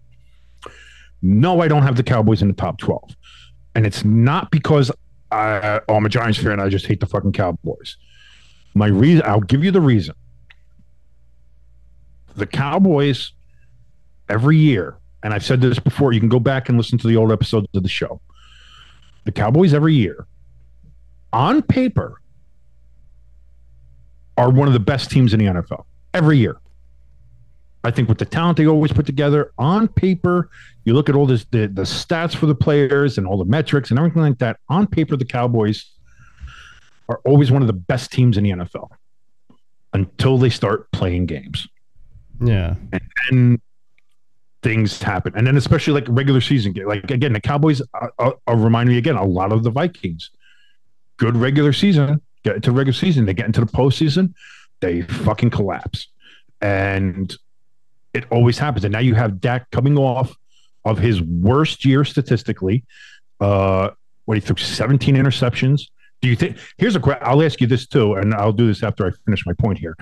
No, I don't have the Cowboys in the top twelve, and it's not because I, oh, I'm a Giants fan. I just hate the fucking Cowboys. My reason, I'll give you the reason. The Cowboys, every year, and I've said this before, you can go back and listen to the old episodes of the show. The Cowboys, every year, on paper, are one of the best teams in the NFL every year. I think with the talent they always put together on paper, you look at all this the, the stats for the players and all the metrics and everything like that. On paper, the Cowboys are always one of the best teams in the NFL until they start playing games. Yeah. And then things happen. And then especially like regular season game. Like again, the Cowboys are, uh, uh, remind me again a lot of the Vikings. Good regular season, get into regular season, they get into the postseason, they fucking collapse. And it always happens. And now you have Dak coming off of his worst year statistically. Uh, when he threw 17 interceptions, Do you think? Here's a question. I'll ask you this too, and I'll do this after I finish my point here.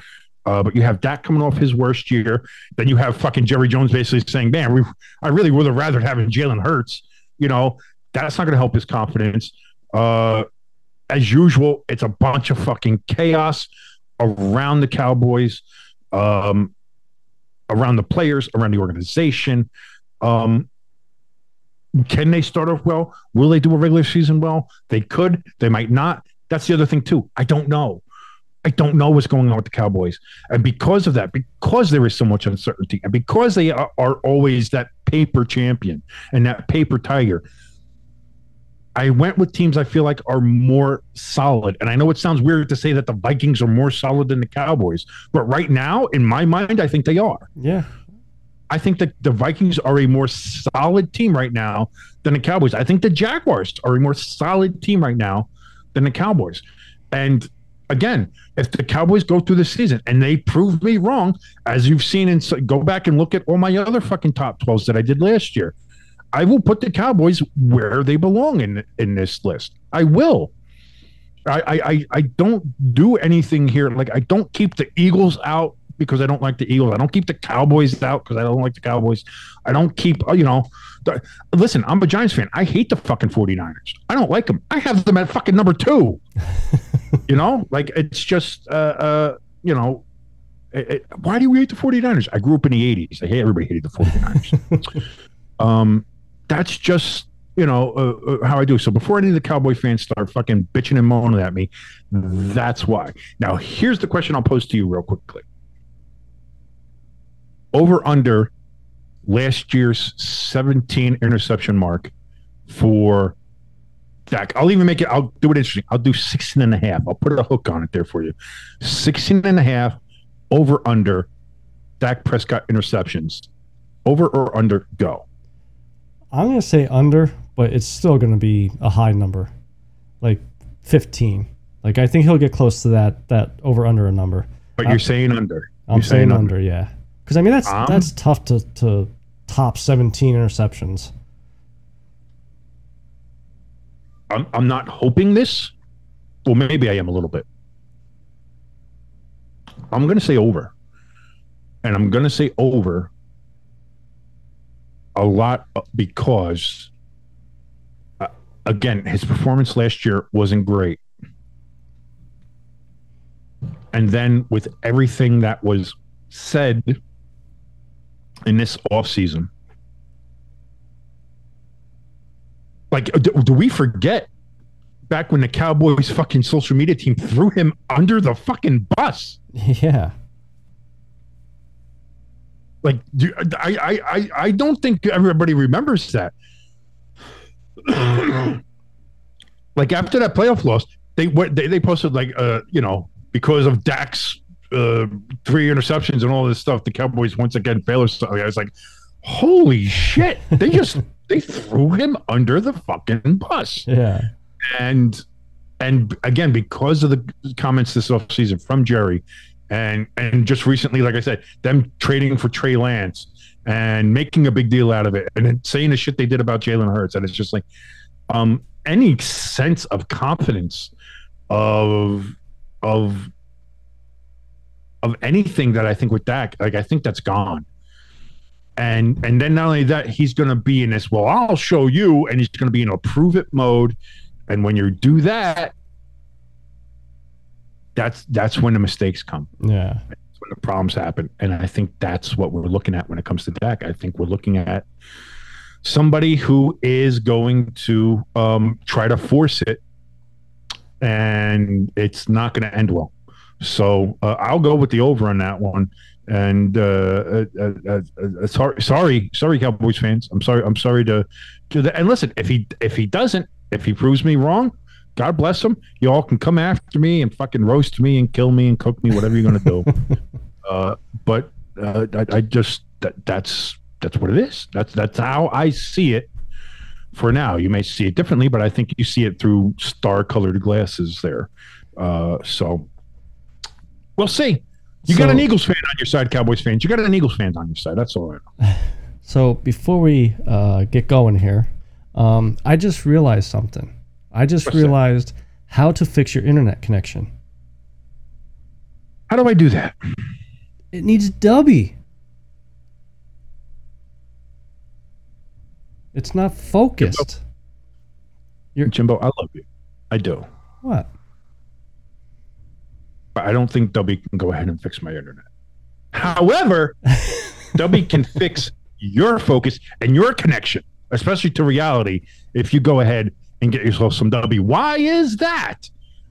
Uh, but you have Dak coming off his worst year. Then you have fucking Jerry Jones basically saying, "Man, we, I really would have rather having Jalen Hurts." You know, that's not going to help his confidence. Uh, as usual, it's a bunch of fucking chaos around the Cowboys, um, around the players, around the organization. Um, can they start off well? Will they do a regular season well? They could. They might not. That's the other thing too. I don't know. I don't know what's going on with the Cowboys, and because of that, because there is so much uncertainty, and because they are, are always that paper champion and that paper tiger, I went with teams I feel like are more solid. And I know it sounds weird to say that the Vikings are more solid than the Cowboys, but right now, in my mind, I think they are. Yeah. I think that the Vikings are a more solid team right now than the Cowboys. I think the Jaguars are a more solid team right now than the Cowboys. And again, if the Cowboys go through the season and they prove me wrong, as you've seen, and go back and look at all my other fucking top 12s that I did last year, I will put the Cowboys where they belong in in this list. I will. I I I don't do anything here. Like I don't keep the Eagles out because I don't like the Eagles. I don't keep the Cowboys out because I don't like the Cowboys. I don't keep, uh, you know, the, listen, I'm a Giants fan. I hate the fucking 49ers. I don't like them. I have them at fucking number two. you know, like it's just, uh, uh, you know, it, it, why do we hate the 49ers? I grew up in the 80s. I hate everybody hated the 49ers. um, that's just you know uh, uh, how I do. So before any of the Cowboy fans start fucking bitching and moaning at me, that's why. Now here's the question I'll pose to you real quickly over under last year's 17 interception mark for Dak. I'll even make it, I'll do it interesting. I'll do 16 and a half. I'll put a hook on it there for you. 16 and a half over under Dak Prescott interceptions. Over or under, go. I'm going to say under, but it's still going to be a high number, like 15. Like I think he'll get close to that that over under a number. But you're uh, saying under. I'm you're saying, saying under, under, yeah. Because I mean that's um, that's tough to to top 17 interceptions. I'm I'm not hoping this. Well, maybe I am a little bit. I'm going to say over. And I'm going to say over a lot because uh, again, his performance last year wasn't great. And then with everything that was said in this off season. Like, do, do, we forget back when the Cowboys fucking social media team threw him under the fucking bus? Yeah. Like, do, I, I, I, I don't think everybody remembers that. like after that playoff loss, they went, they, they posted like, uh, you know, because of Dak's uh, three interceptions and all this stuff, the Cowboys once again fail. I was like, holy shit! They just they threw him under the fucking bus. Yeah, and and again because of the comments this offseason from Jerry, and and just recently, like I said, them trading for Trey Lance and making a big deal out of it, and saying the shit they did about Jalen Hurts, and it's just like, um, any sense of confidence of of of anything that I think with Dak, like I think that's gone. And and then not only that, he's going to be in this. Well, I'll show you, and he's going to be in a prove it mode. And when you do that, that's that's when the mistakes come. Yeah, that's when the problems happen. And I think that's what we're looking at when it comes to Dak. I think we're looking at somebody who is going to um, try to force it, and it's not going to end well. So uh, I'll go with the over on that one. And uh, uh, uh, uh, sorry, sorry, sorry, Cowboys fans. I'm sorry. I'm sorry to, to the, and listen. If he if he doesn't, if he proves me wrong, God bless them. You all can come after me and fucking roast me and kill me and cook me, whatever you're gonna do. uh, but uh, I, I, just that, that's that's what it is. That's that's how I see it. For now, you may see it differently, but I think you see it through star-colored glasses there. Uh, so We'll see. You so, got an Eagles fan on your side, Cowboys fans. You got an Eagles fan on your side. That's all I know. So before we uh, get going here, um, I just realized something. I just What's realized that? how to fix your internet connection. How do I do that? It needs Dubby. It's not focused. Jimbo, I love you. I do. What? But I don't think Dubby can go ahead and fix my internet. However, Dubby can fix your focus and your connection, especially to reality, if you go ahead and get yourself some Dubby. Why is that?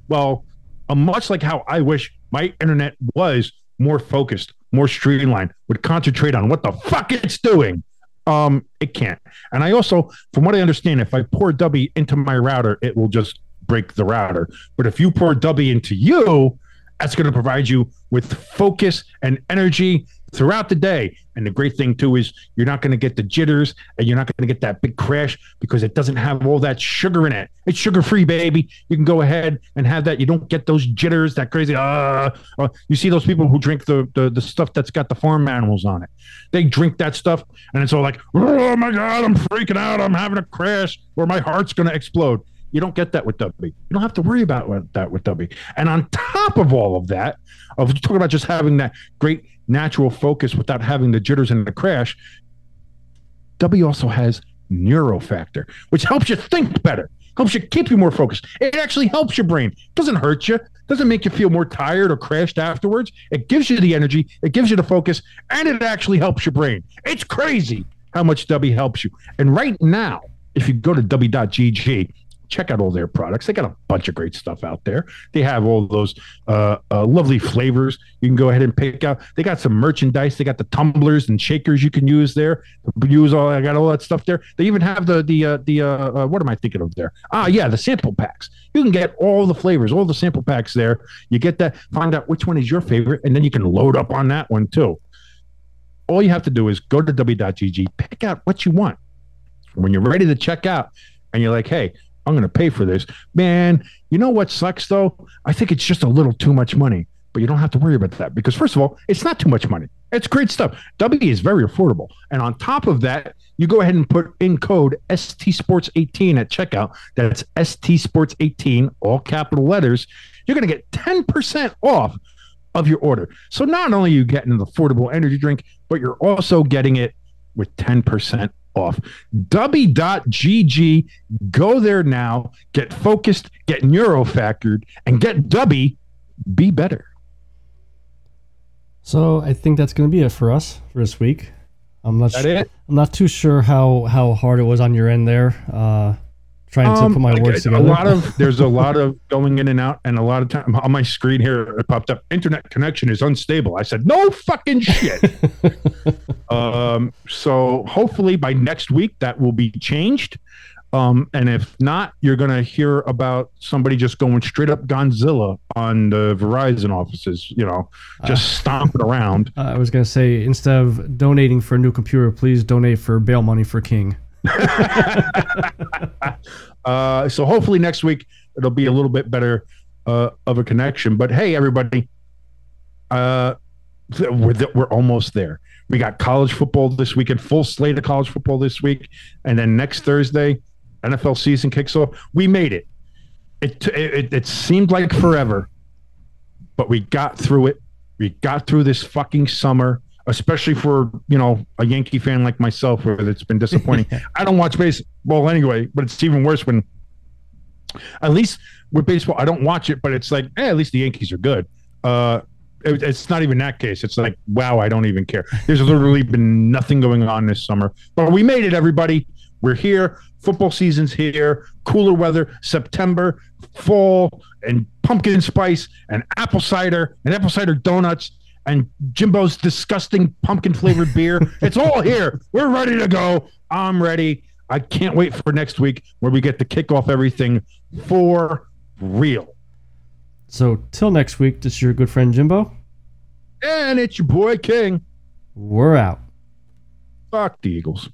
Well, uh, much like how I wish my internet was more focused, more streamlined, would concentrate on what the fuck it's doing. Um, it can't. And I also, from what I understand, if I pour Dubby into my router, it will just break the router. But if you pour Dubby into you, that's going to provide you with focus and energy throughout the day. And the great thing too is you're not going to get the jitters and you're not going to get that big crash because it doesn't have all that sugar in it. It's sugar free, baby. You can go ahead and have that. You don't get those jitters, that crazy. Uh, uh, you see those people who drink the, the the stuff that's got the farm animals on it. They drink that stuff and it's all like, oh my god, I'm freaking out. I'm having a crash or my heart's going to explode. You don't get that with Dubby. You don't have to worry about that with Dubby. And on top of all of that, of talking about just having that great natural focus without having the jitters and the crash, Dubby also has neurofactor, which helps you think better, helps you keep you more focused. It actually helps your brain. doesn't hurt you, doesn't make you feel more tired or crashed afterwards. It gives you the energy, it gives you the focus, and it actually helps your brain. It's crazy how much Dubby helps you. And right now, if you go to Dubby.gg, check out all their products. They got a bunch of great stuff out there. They have all those uh, uh, lovely flavors you can go ahead and pick out. They got some merchandise. They got the tumblers and shakers you can use there. Use all. I got all that stuff there. They even have the the uh, the uh, uh, what am I thinking of there? Ah, yeah, the sample packs. You can get all the flavors, all the sample packs there. You get that. Find out which one is your favorite, and then you can load up on that one too. All you have to do is go to Dubby.gg, pick out what you want. When you're ready to check out, and you're like, hey, I'm going to pay for this. Man, you know what sucks though? I think it's just a little too much money, but you don't have to worry about that because, first of all, it's not too much money. It's great stuff. Dubby is very affordable. And on top of that, you go ahead and put in code ST Sports 18 at checkout. That's ST Sports 18, all capital letters. You're going to get 10% off of your order. So not only are you getting an affordable energy drink, but you're also getting it with 10% off. Dubby.gg. Go there now. Get focused, get neurofactored, and get Dubby. Be better. So I think that's going to be it for us for this week. I'm not. That su- it? I'm not too sure how how hard it was on your end there. Uh, trying to Um, put my like, words a together. lot of there's a lot of going in and out, and a lot of time on my screen here it popped up. Internet connection is unstable. I said no fucking shit. um, so hopefully by next week that will be changed. Um, and if not, you're gonna hear about somebody just going straight up Godzilla on the Verizon offices. You know, just stomping around. Uh, I was going to say instead of donating for a new computer, please donate for bail money for King. Uh, so hopefully next week it'll be a little bit better uh, of a connection. But hey, everybody, uh, we're we're almost there. We got college football this weekend, full slate of college football this week, and then next Thursday, NFL season kicks off. We made it. It it, it seemed like forever, but we got through it. We got through this fucking summer. Especially for you know a Yankee fan like myself, where it's been disappointing. I don't watch baseball anyway, but it's even worse when at least with baseball, I don't watch it, but it's like, eh, at least the Yankees are good. Uh, it- it's not even that case. It's like, wow, I don't even care. There's literally been nothing going on this summer, but we made it, everybody. We're here. Football season's here. Cooler weather, September, fall, and pumpkin spice, and apple cider, and apple cider donuts, and Jimbo's disgusting pumpkin flavored beer. It's all here. We're ready to go. I'm ready. I can't wait for next week where we get to kick off everything for real. So till next week, this is your good friend Jimbo. And it's your boy King. We're out. Fuck the Eagles.